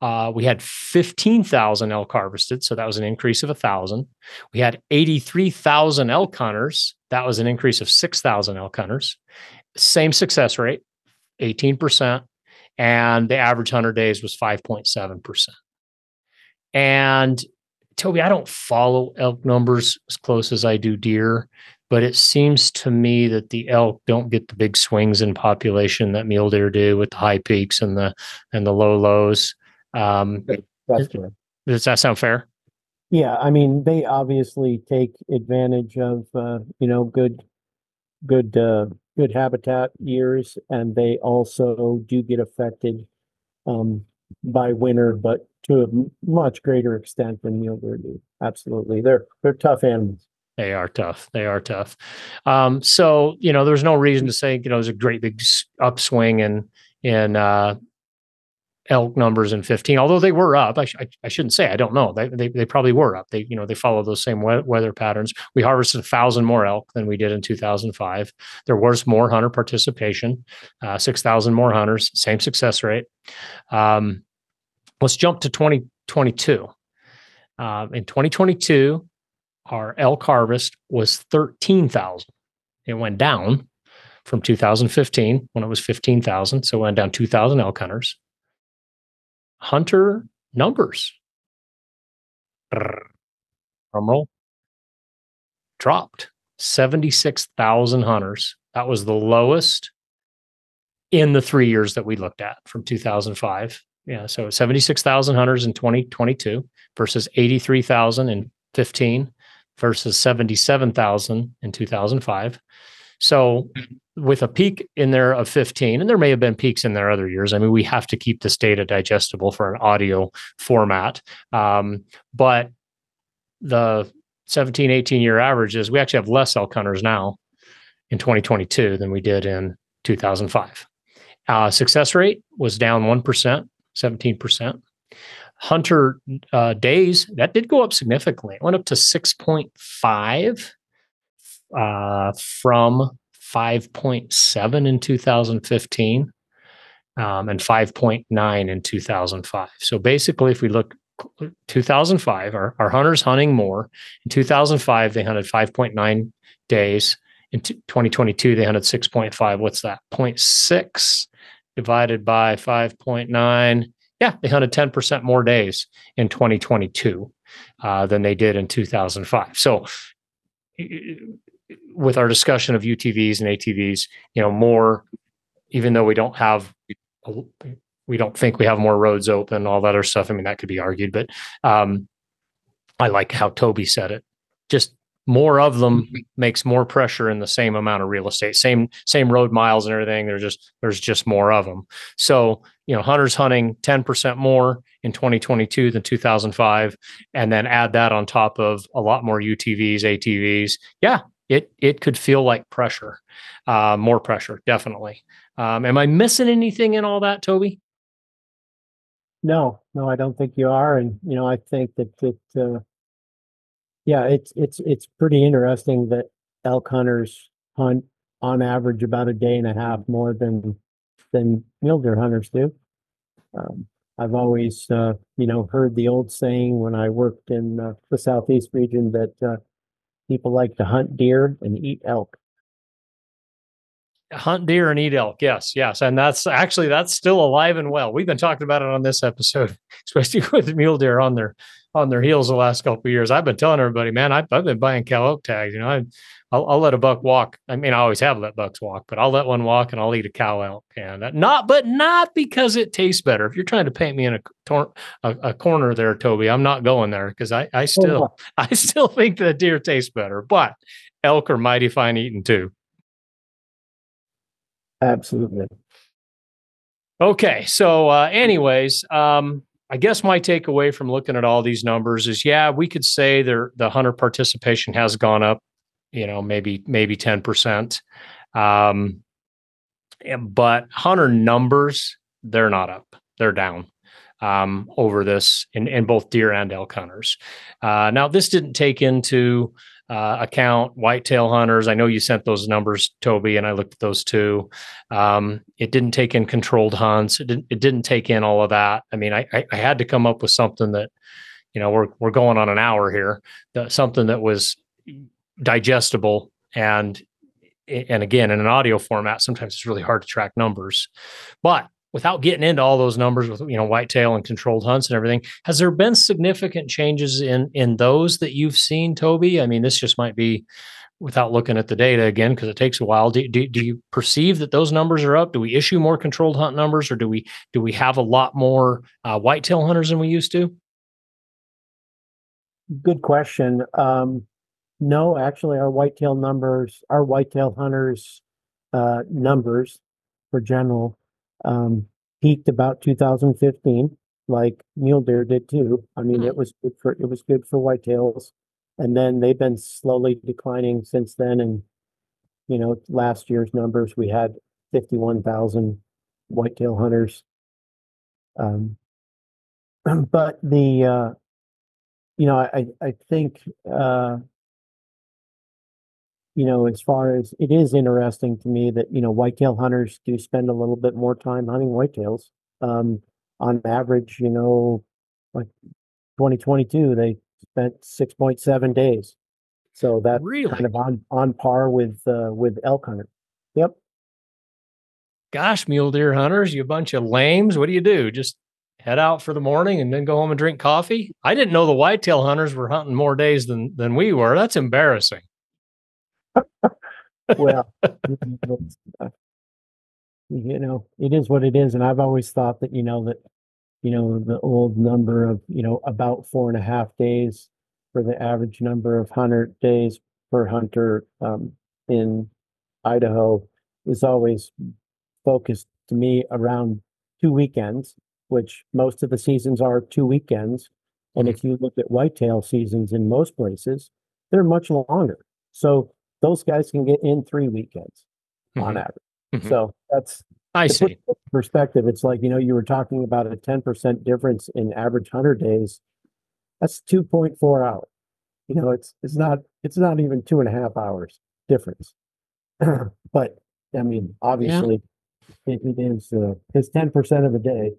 uh, we had 15,000 elk harvested, so that was an increase of 1,000. We had 83,000 elk hunters. That was an increase of 6,000 elk hunters. Same success rate, 18%. And the average hunter days was 5.7%. And Toby, I don't follow elk numbers as close as I do deer, but it seems to me that the elk don't get the big swings in population that mule deer do with the high peaks and the and the low lows. Um, That's. Does that sound fair? Yeah, I mean, they obviously take advantage of uh, you know good, good, uh, good habitat years, and they also do get affected um, by winter, but to a much greater extent than mule deer do. Absolutely, they're they're tough animals. They are tough. They are tough. Um, so you know, there's no reason to say you know there's a great big upswing in in uh, elk numbers in 15 although they were up I, sh- I, shouldn't say i don't know they, they, they probably were up they you know they follow those same we- weather patterns. We harvested a thousand more elk than we did in 2005 there was more hunter participation uh, 6000 more hunters same success rate. Um, let's jump to 2022 uh, in 2022 our elk harvest was 13000 it went down from 2015 when it was 15,000. So it went down 2,000 elk hunters hunter numbers. Drum roll. Dropped 76,000 hunters. That was the lowest in the three years that we looked at from 2005. Yeah, so 76,000 hunters in 2022 versus 83,000 in 15 versus 77,000 in 2005. So with a peak in there of 15, and there may have been peaks in there other years. I mean, we have to keep this data digestible for an audio format. Um, but the 17, 18 year averages, we actually have less elk hunters now in 2022 than we did in 2005. Uh, success rate was down 1%, 17%. Hunter uh, days, that did go up significantly. It went up to 6.5 uh, from 5.7 in 2015 um, and 5.9 in 2005. So basically, if we look 2005, our, our hunters hunting more. In 2005, they hunted 5.9 days. In t- 2022, they hunted 6.5. What's that? 0.6 divided by 5.9. Yeah, they hunted 10% more days in 2022 uh, than they did in 2005. So, with our discussion of UTVs and ATVs, you know, more, even though we don't have we don't think we have more roads open, all that other stuff. I mean, that could be argued, but um, I like how Toby said it. Just more of them mm-hmm. makes more pressure in the same amount of real estate, same same road miles and everything. There's just there's just more of them. So you know, hunters hunting 10% more in 2022 than 2005, and then add that on top of a lot more UTVs, ATVs. Yeah, it it could feel like pressure, uh, more pressure, definitely. Um, am I missing anything in all that, Toby? No, no, I don't think you are. And, you know, I think that it, uh, yeah, it's, it's, it's pretty interesting that elk hunters hunt on average about a day and a half more than, than deer hunters do. Um, I've always, uh, you know, heard the old saying when I worked in uh, the southeast region that uh, people like to hunt deer and eat elk. Hunt deer and eat elk yes yes and that's actually that's still alive and well. We've been talking about it on this episode (laughs) especially with mule deer on their on their heels the last couple years. I've been telling everybody man I've, I've been buying cow elk tags you know I, I'll, I'll, let a buck walk i mean i always have let bucks walk but i'll let one walk and i'll eat a cow elk and not but not because it tastes better if you're trying to paint me in a, tor- a, a corner there toby i'm not going there because i i still oh. (laughs) i still think that deer tastes better but elk are mighty fine eating too Absolutely. Okay. So, uh, anyways, um, I guess my takeaway from looking at all these numbers is, yeah, we could say there the hunter participation has gone up, you know, maybe maybe ten percent, um, but hunter numbers they're not up; they're down um, over this in, in both deer and elk hunters. Uh, now, this didn't take into uh, account, whitetail hunters. I know you sent those numbers, Toby, and I looked at those too. Um, it didn't take in controlled hunts. It didn't. It didn't take in all of that. I mean, I, I, I had to come up with something that, you know, we're we're going on an hour here. That, something that was digestible and and again in an audio format. Sometimes it's really hard to track numbers, but without getting into all those numbers with you know whitetail and controlled hunts and everything has there been significant changes in in those that you've seen toby? I mean this just might be without looking at the data again because it takes a while. Do, do, do you perceive that those numbers are up? Do we issue more controlled hunt numbers or do we do we have a lot more uh, whitetail hunters than we used to? Good question. Um, no actually our whitetail numbers our whitetail hunters uh, numbers for general um, peaked about 2015, like mule deer did too. I mean, Mhm. it was good for, it was good for whitetails. And then they've been slowly declining since then. And, you know, last year's numbers, we had fifty-one thousand whitetail hunters. Um, (clears throat) but the, uh, you know, I, I think, uh, you know, as far as it is interesting to me that, you know, whitetail hunters do spend a little bit more time hunting whitetails. Um, on average, you know, like 2022, they spent 6.7 days. So that's really kind of on, on par with, uh, with elk hunter. Yep. Gosh, mule deer hunters, you bunch of lames. What do you do? Just head out for the morning and then go home and drink coffee? I didn't know the whitetail hunters were hunting more days than than we were. That's embarrassing. (laughs) well, you know, it is what it is. And I've always thought that, you know, that, you know, the old number of, you know, about four and a half days for the average number of hunter days per hunter um, in Idaho is always focused to me around two weekends, which most of the seasons are two weekends. And if you look at whitetail seasons in most places, they're much longer. So those guys can get in three weekends on Mhm. average. Mhm. So that's I see. perspective. It's like, you know, you were talking about a ten percent difference in average hunter days. That's two point four hours. You know, it's, it's not, it's not even two and a half hours difference. (clears throat) But, I mean, obviously, it, it is, uh, it's ten percent of a day.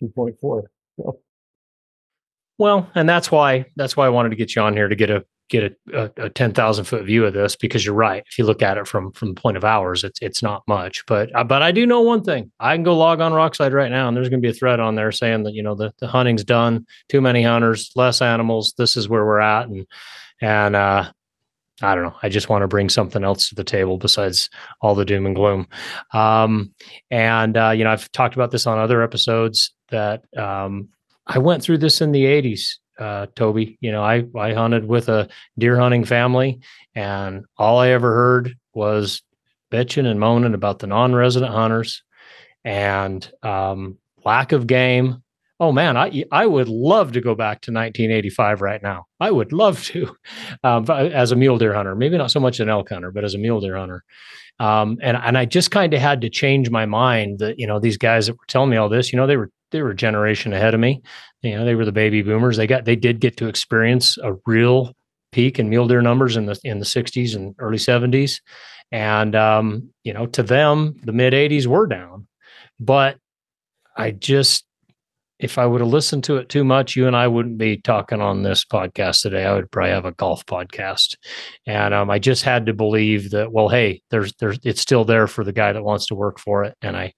Two point four. So, (laughs) Well, and that's why that's why I wanted to get you on here to get a get a, a, a ten thousand foot view of this because you're right. If you look at it from from the point of hours, it's it's not much. But uh, but I do know one thing. I can go log on Rokslide right now, and there's going to be a thread on there saying that you know the the hunting's done, too many hunters, less animals. This is where we're at, and and uh, I don't know. I just want to bring something else to the table besides all the doom and gloom. Um, and uh, you know, I've talked about this on other episodes that um, I went through this in the '80s, uh, Toby. You know, I I hunted with a deer hunting family, and all I ever heard was bitching and moaning about the non-resident hunters and um, lack of game. Oh man, I I would love to go back to 1985 right now. I would love to, (laughs) um, as a mule deer hunter. Maybe not so much an elk hunter, but as a mule deer hunter. Um, and and I just kind of had to change my mind that you know these guys that were telling me all this, you know, they were they were a generation ahead of me. You know, they were the baby boomers. They got they did get to experience a real peak in mule deer numbers in the in the 60s and early 70s. And um, you know, to them, the mid 80s were down. But I just if I would have listened to it too much, you and I wouldn't be talking on this podcast today. I would probably have a golf podcast. And um, I just had to believe that, well, hey, there's there's it's still there for the guy that wants to work for it. And I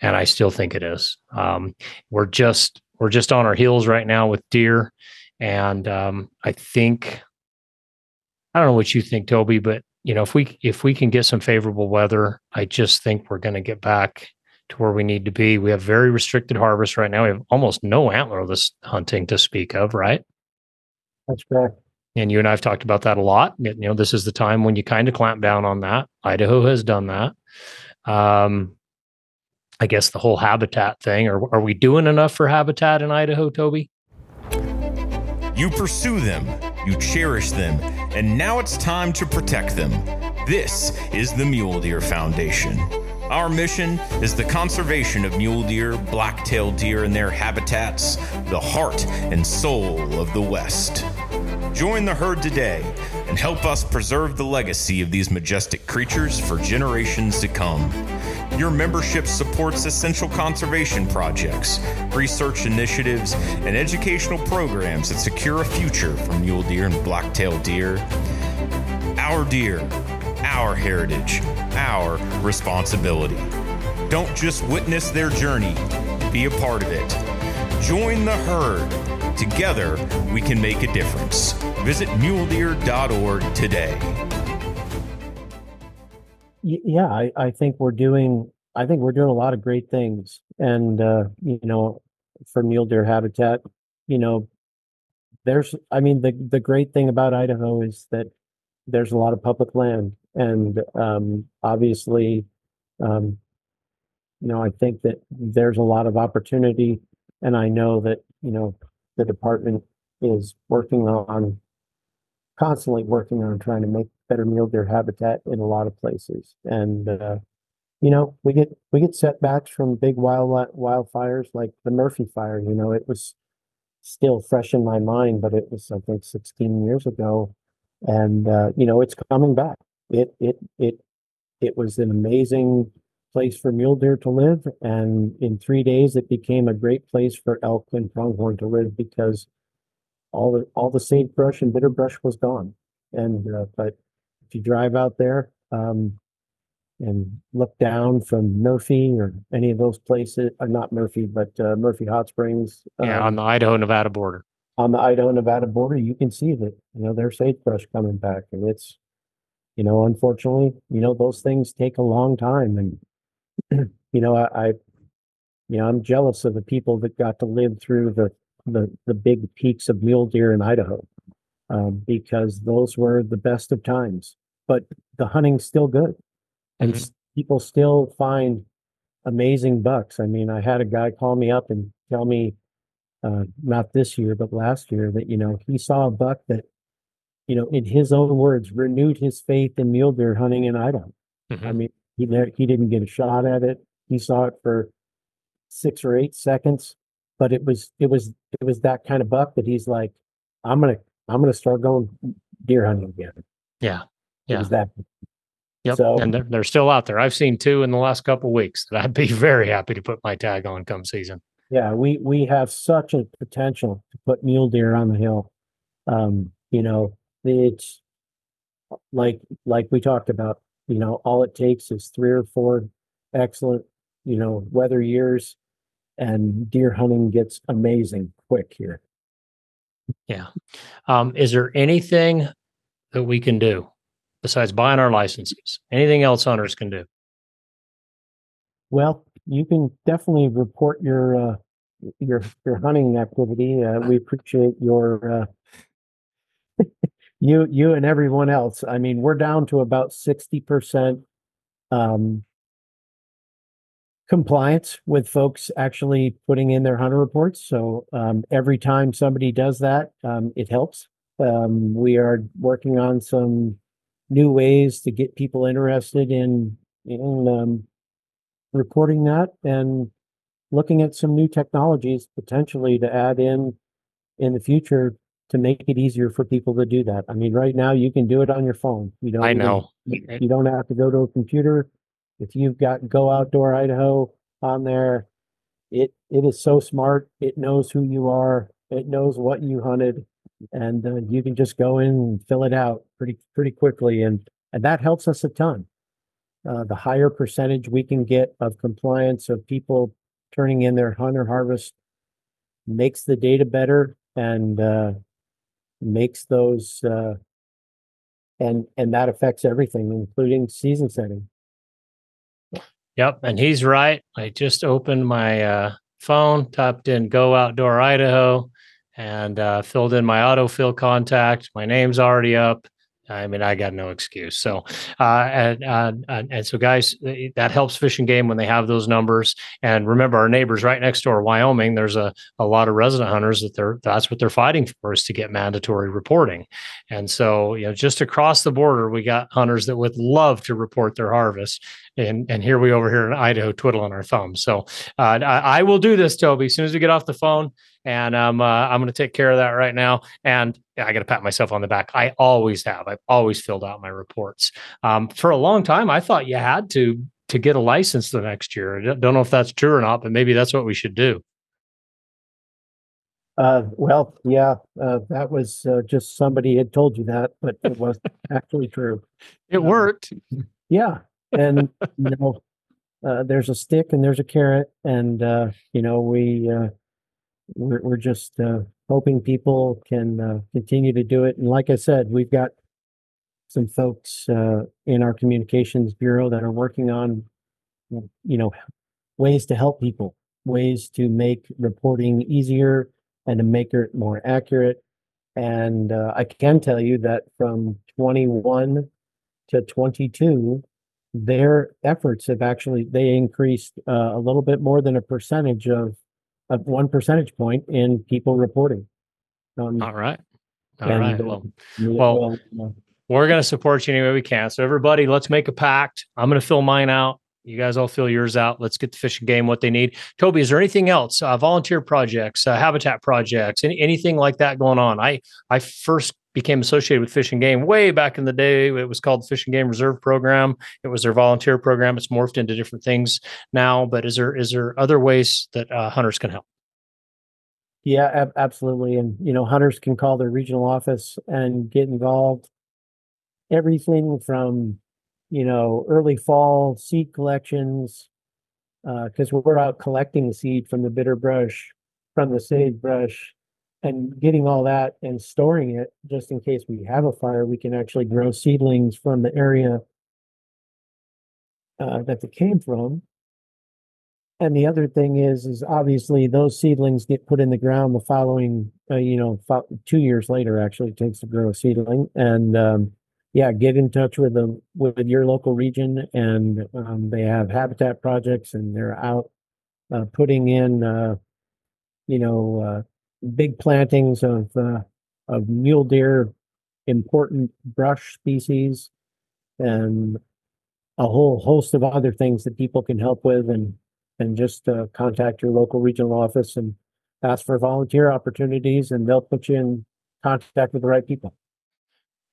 and I still think it is. Um, we're just we're just on our heels right now with deer, and um, I think I don't know what you think, Toby, but you know if we if we can get some favorable weather, I just think we're going to get back to where we need to be. We have very restricted harvest right now. We have almost no antlerless hunting to speak of, right? that's correct. And you and I have talked about that a lot. You know, this is the time when you kind of clamp down on that. Idaho has done that. Um, I guess the whole habitat thing. Are are we doing enough for habitat in Idaho, Toby? You pursue them, you cherish them, and now it's time to protect them. This is the Mule Deer Foundation. Our mission is the conservation of mule deer, black-tailed deer, and their habitats, the heart and soul of the West. Join the herd today and help us preserve the legacy of these majestic creatures for generations to come. Your membership supports essential conservation projects, research initiatives, and educational programs that secure a future for mule deer and black-tailed deer. Our deer, our heritage, our responsibility. Don't just witness their journey, be a part of it. Join the herd. Together, we can make a difference. Visit muledeer.org today. Yeah, I, I think we're doing I think we're doing a lot of great things. And uh, you know, for mule deer habitat, you know, there's I mean the the great thing about Idaho is that there's a lot of public land and um obviously um you know, I think that there's a lot of opportunity and I know that, you know, the department is working on constantly working on trying to make better mule deer habitat in a lot of places. And uh, you know, we get we get setbacks from big wild wildfires like the Murphy fire. You know, it was still fresh in my mind, but it was I think 16 years ago, and uh, you know, it's coming back. It it it it was an amazing place for mule deer to live, and in three days, it became a great place for elk and pronghorn to live because all the all the sagebrush and bitterbrush was gone. And uh, but if you drive out there um, and look down from Murphy or any of those places, uh, not Murphy, but uh, Murphy Hot Springs Yeah, um, on the Idaho Nevada border. on the Idaho Nevada border, you can see that you know there's sagebrush coming back, and it's you know, unfortunately, you know, those things take a long time and, (clears throat) you know, I, I, you know, I'm jealous of the people that got to live through the, the, the big peaks of mule deer in Idaho. Um, because those were the best of times, but the hunting's still good. And Mhm. people still find amazing bucks. I mean, I had a guy call me up and tell me, uh, not this year, but last year that, you know, he saw a buck that, you know, in his own words, renewed his faith in mule deer hunting in Idaho. I Mhm. mean, he he didn't get a shot at it. He saw it for six or eight seconds, but it was it was it was that kind of buck that he's like, I'm gonna I'm gonna start going deer hunting again. Yeah. Yeah. that Yep. So- and they're, they're still out there. I've seen two in the last couple weeks that I'd be (laughs) very happy to put my tag on come season. Yeah, we we have such a potential to put mule deer on the hill. Um, you know, it's like like we talked about, you know, all it takes is three or four excellent, you know, weather years and deer hunting gets amazing quick here. Um, is there anything that we can do besides buying our licenses? Anything else hunters can do? Well, you can definitely report your uh your your hunting activity. Uh, we appreciate your uh (laughs) you you and everyone else. I mean, we're down to about 60% um compliance with folks actually putting in their hunter reports. So um every time somebody does that, um it helps. Um we are working on some new ways to get people interested in in um reporting that and looking at some new technologies potentially to add in in the future to make it easier for people to do that. I mean, right now you can do it on your phone. You don't I even- know. you don't have to go to a computer. If you've got Go Outdoor Idaho on there, it it is so smart. It knows who you are. It knows what you hunted, and uh, you can just go in and fill it out pretty pretty quickly, and and that helps us a ton. Uh, the higher percentage we can get of compliance of people turning in their hunter harvest makes the data better and uh, makes those uh, and and that affects everything, including season setting. Yep. And he's right. I just opened my uh, phone, typed in Go Outdoor Idaho, and uh, filled in my autofill contact. My name's already up. I mean, I got no excuse. So, uh, and, uh, and so, guys, that helps Fish and Game when they have those numbers. And remember, our neighbors right next door, Wyoming, there's a a lot of resident hunters that they're that's what they're fighting for is to get mandatory reporting. And so, you know, just across the border, we got hunters that would love to report their harvest and and here we over here in Idaho twiddling our thumbs. So uh, I, I will do this, Toby, as soon as we get off the phone, and um, uh, I'm going to take care of that right now. And I got to pat myself on the back. I always have. I've always filled out my reports. Um, for a long time, I thought you had to to get a license the next year. I don't know if that's true or not, but maybe that's what we should do. Uh, well, yeah, uh, that was uh, just somebody had told you that, but it was actually true. (laughs) It Um, worked. Yeah, and (laughs) you know, uh, there's a stick and there's a carrot, and uh, you know, we uh, we're we're just uh, hoping people can uh, continue to do it. And like I said, we've got some folks uh, in our communications bureau that are working on, you know, ways to help people, ways to make reporting easier and to make it more accurate. And uh, I can tell you that from 21 to 22, their efforts have actually they increased uh, a little bit more than a percentage of of one percentage point in people reporting. Um, All right. All and, right. uh, Well, yeah, well, well, uh, we're going to support you any way we can. So everybody, let's make a pact. I'm going to fill mine out. You guys all fill yours out. Let's get the Fish and Game what they need. Toby, is there anything else? Uh, volunteer projects, uh, habitat projects, any, anything like that going on? I I first became associated with Fish and Game way back in the day. It was called the Fish and Game Reserve Program. It was their volunteer program. It's morphed into different things now. But is there is there other ways that uh, hunters can help? Yeah, ab- absolutely. And, you know, hunters can call their regional office and get involved. Everything from, you know, early fall seed collections, uh, cause we're out collecting seed from the bitter brush, from the sagebrush, and getting all that and storing it just in case we have a fire, we can actually grow seedlings from the area uh, that they came from. And the other thing is, is obviously those seedlings get put in the ground the following, uh, you know, two years later, actually it takes to grow a seedling. And, um, yeah, get in touch with them, with your local region and, um, they have habitat projects and they're out, uh, putting in, uh, you know, uh, big plantings of, uh, of mule deer, important brush species, and a whole host of other things that people can help with and, and just, uh, contact your local regional office and ask for volunteer opportunities and they'll put you in contact with the right people.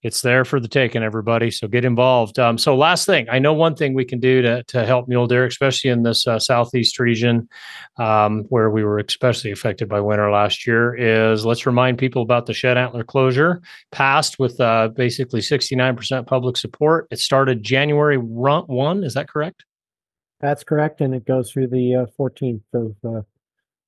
It's there for the taking, everybody. So get involved. Um, so last thing, I know one thing we can do to to help mule deer, especially in this uh, southeast region, um, where we were especially affected by winter last year, is let's remind people about the shed antler closure, passed with uh, basically sixty nine percent public support. It started January one. Is that correct? That's correct, and it goes through the fourteenth of uh,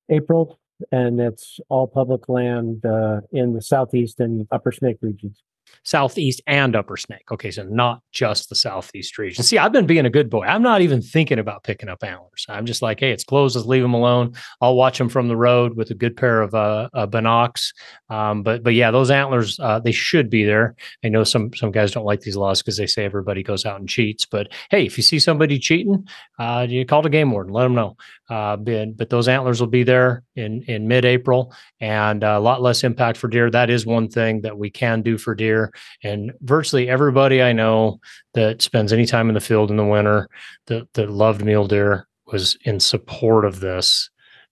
April, and it's all public land uh, in the southeast and upper Snake regions. Southeast and Upper Snake. Okay, so not just the Southeast region. See, I've been being a good boy. I'm not even thinking about picking up antlers. I'm just like, hey, it's closed. Let's leave them alone. I'll watch them from the road with a good pair of uh, uh binocs. Um, but but yeah, those antlers uh, they should be there. I know some some guys don't like these laws because they say everybody goes out and cheats. But hey, if you see somebody cheating, uh, you call the game warden, let them know. Uh, but, but those antlers will be there in in mid-April, and a lot less impact for deer. That is one thing that we can do for deer. And virtually everybody I know that spends any time in the field in the winter that that loved mule deer was in support of this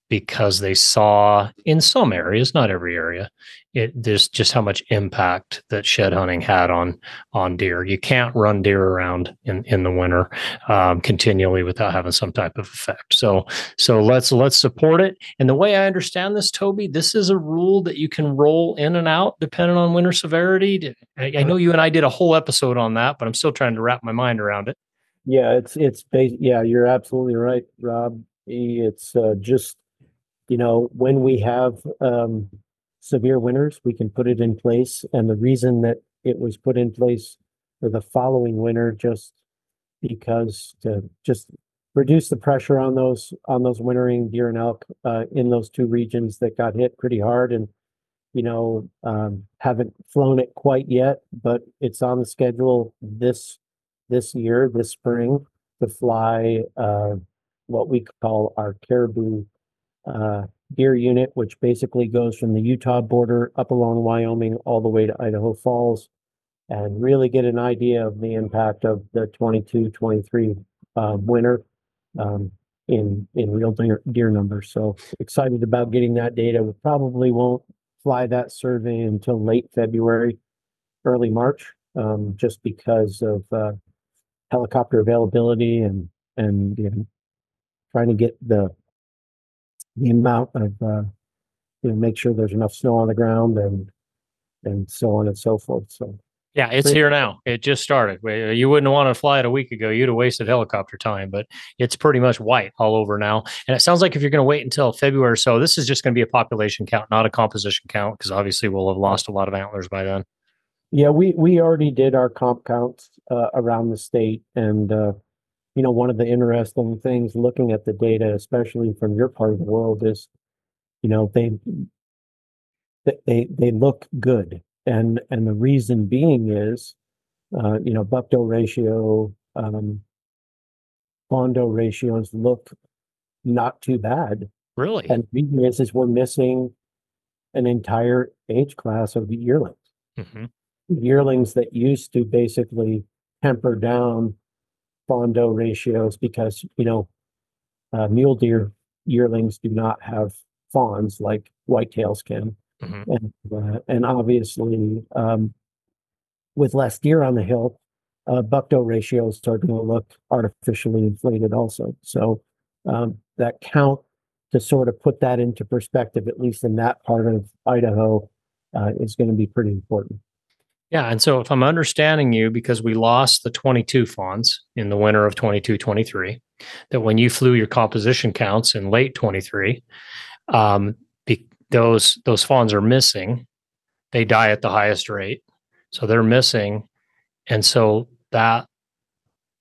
because they saw in some areas, not every area, it there's just how much impact that shed hunting had on on deer. You can't run deer around in in the winter um, continually without having some type of effect. So so let's let's support it. And the way I understand this, Toby, this is a rule that you can roll in and out depending on winter severity. I, I know you and I did a whole episode on that, but I'm still trying to wrap my mind around it. Yeah, it's it's yeah, you're absolutely right, Rob. It's uh, just you know, when we have um, severe winters, we can put it in place. And the reason that it was put in place for the following winter, just because to just reduce the pressure on those on those wintering deer and elk uh, in those two regions that got hit pretty hard and you know um, haven't flown it quite yet but it's on the schedule this this year this spring to fly uh, what we call our caribou uh, deer unit, which basically goes from the Utah border up along Wyoming all the way to Idaho Falls and really get an idea of the impact of the 22 23 uh, winter um, in in real deer, deer numbers. So excited about getting that data. We probably won't fly that survey until late February, early March, um, just because of uh, helicopter availability and and you know, trying to get the the amount of, uh, you know, make sure there's enough snow on the ground and, and so on and so forth. So, Yeah, it's here now. It just started. You wouldn't want to fly it a week ago. You'd have wasted helicopter time, but it's pretty much white all over now. And it sounds like if you're going to wait until February or so, this is just going to be a population count, not a composition count, because obviously we'll have lost a lot of antlers by then. yeah, we, we already did our comp counts, uh, around the state and, uh, you know, one of the interesting things looking at the data, especially from your part of the world is, you know, they, they- they, look good. And, and the reason being is, uh, you know, buck doe ratio, um, doe ratios look not too bad. Really? And the reason is, is we're missing an entire age class of yearlings. hmm Yearlings that used to basically temper down fawn doe ratios because, you know, uh, mule deer yearlings do not have fawns like whitetails can. Mhm. And, uh, and obviously, um, with less deer on the hill, uh, buck doe ratios are going to look artificially inflated also. So, um, that count to sort of put that into perspective, at least in that part of Idaho, uh, is going to be pretty important. Yeah. And so if I'm understanding you, because we lost the 22 fawns in the winter of 22 23, that when you flew your composition counts in late 23, um, be, those those fawns are missing. They die at the highest rate, so they're missing, and so that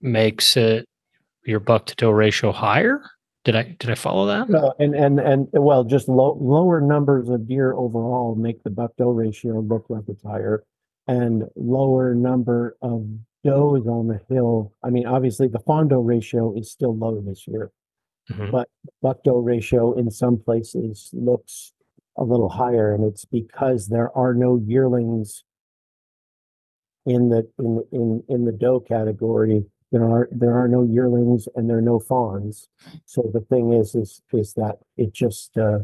makes it your buck to doe ratio higher. Did I did I follow that? No, and, and, and, well, just low, lower numbers of deer overall make the buck doe ratio look like it's higher. And lower number of does on the hill, I mean, obviously the fawn doe ratio is still low this year. Mhm. But buck doe ratio in some places looks a little higher and it's because there are no yearlings in the, in, in, in the doe category. There are, there are no yearlings and there are no fawns. So the thing is, is, is that it just, uh,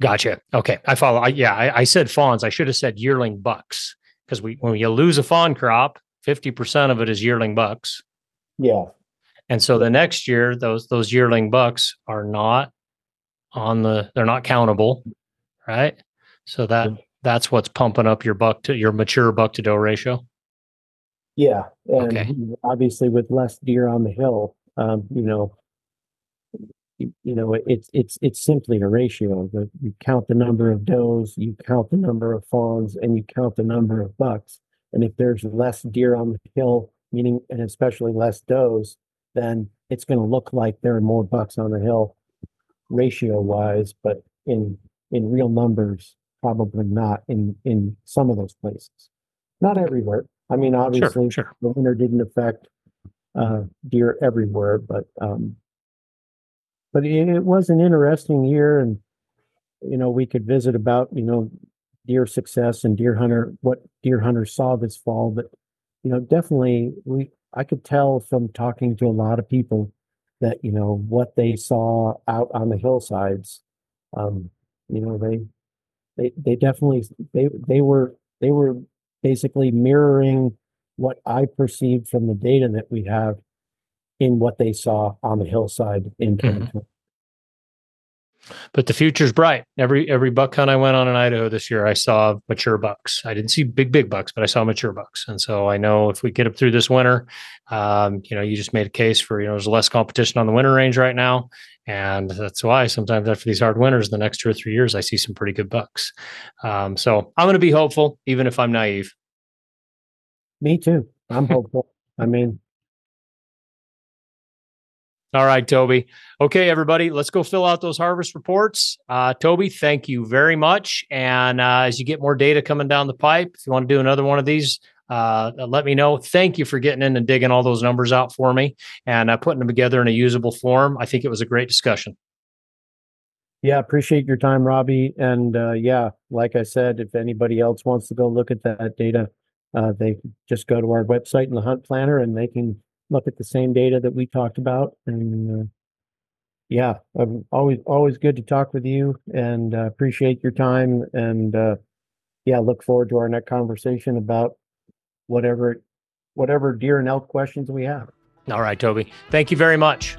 Gotcha. Okay, I follow. I, yeah, I, I said fawns. I should have said yearling bucks because we when you lose a fawn crop, fifty percent of it is yearling bucks, yeah, and so the next year those those yearling bucks are not on the. They're not countable, right? So that that's what's pumping up your buck to your mature buck to doe ratio. yeah. And Okay. obviously with less deer on the hill, um, you know, you, you know, it's, it's, it's simply a ratio that you count the number of does, you count the number of fawns and you count the number of bucks. And if there's less deer on the hill, meaning, and especially less does, then it's going to look like there are more bucks on the hill ratio wise, but in, in real numbers, probably not in, in some of those places. Not everywhere. I mean, obviously, Sure, sure. the winter didn't affect uh deer everywhere, but um but it, it was an interesting year and you know, we could visit about, you know, deer success and deer hunter, what deer hunters saw this fall, but you know, definitely we I could tell from talking to a lot of people that, you know, what they saw out on the hillsides. Um, you know, they they they definitely they they were they were basically mirroring what I perceived from the data that we have in what they saw on the hillside in Mhm. But the future's bright. Every every buck hunt I went on in Idaho this year, I saw mature bucks. I didn't see big big bucks, but I saw mature bucks. And so I know if we get up through this winter, um, you know, you just made a case for you know there's less competition on the winter range right now, and that's why sometimes after these hard winters, the next two or three years, I see some pretty good bucks. Um, so I'm going to be hopeful, even if I'm naive. Me too. I'm hopeful. I mean, All right, Toby. Okay, everybody, let's go fill out those harvest reports. Uh, Toby, thank you very much. And uh, as you get more data coming down the pipe, if you want to do another one of these, uh, let me know. Thank you for getting in and digging all those numbers out for me and uh, putting them together in a usable form. I think it was a great discussion. yeah, appreciate your time, Robby. And uh, yeah, like I said, if anybody else wants to go look at that data, uh, they just go to our website in the Hunt Planner and they can look at the same data that we talked about. And uh, yeah, um, always always good to talk with you and uh, appreciate your time. And uh, yeah, look forward to our next conversation about whatever whatever deer and elk questions we have. All right, Toby. Thank you very much.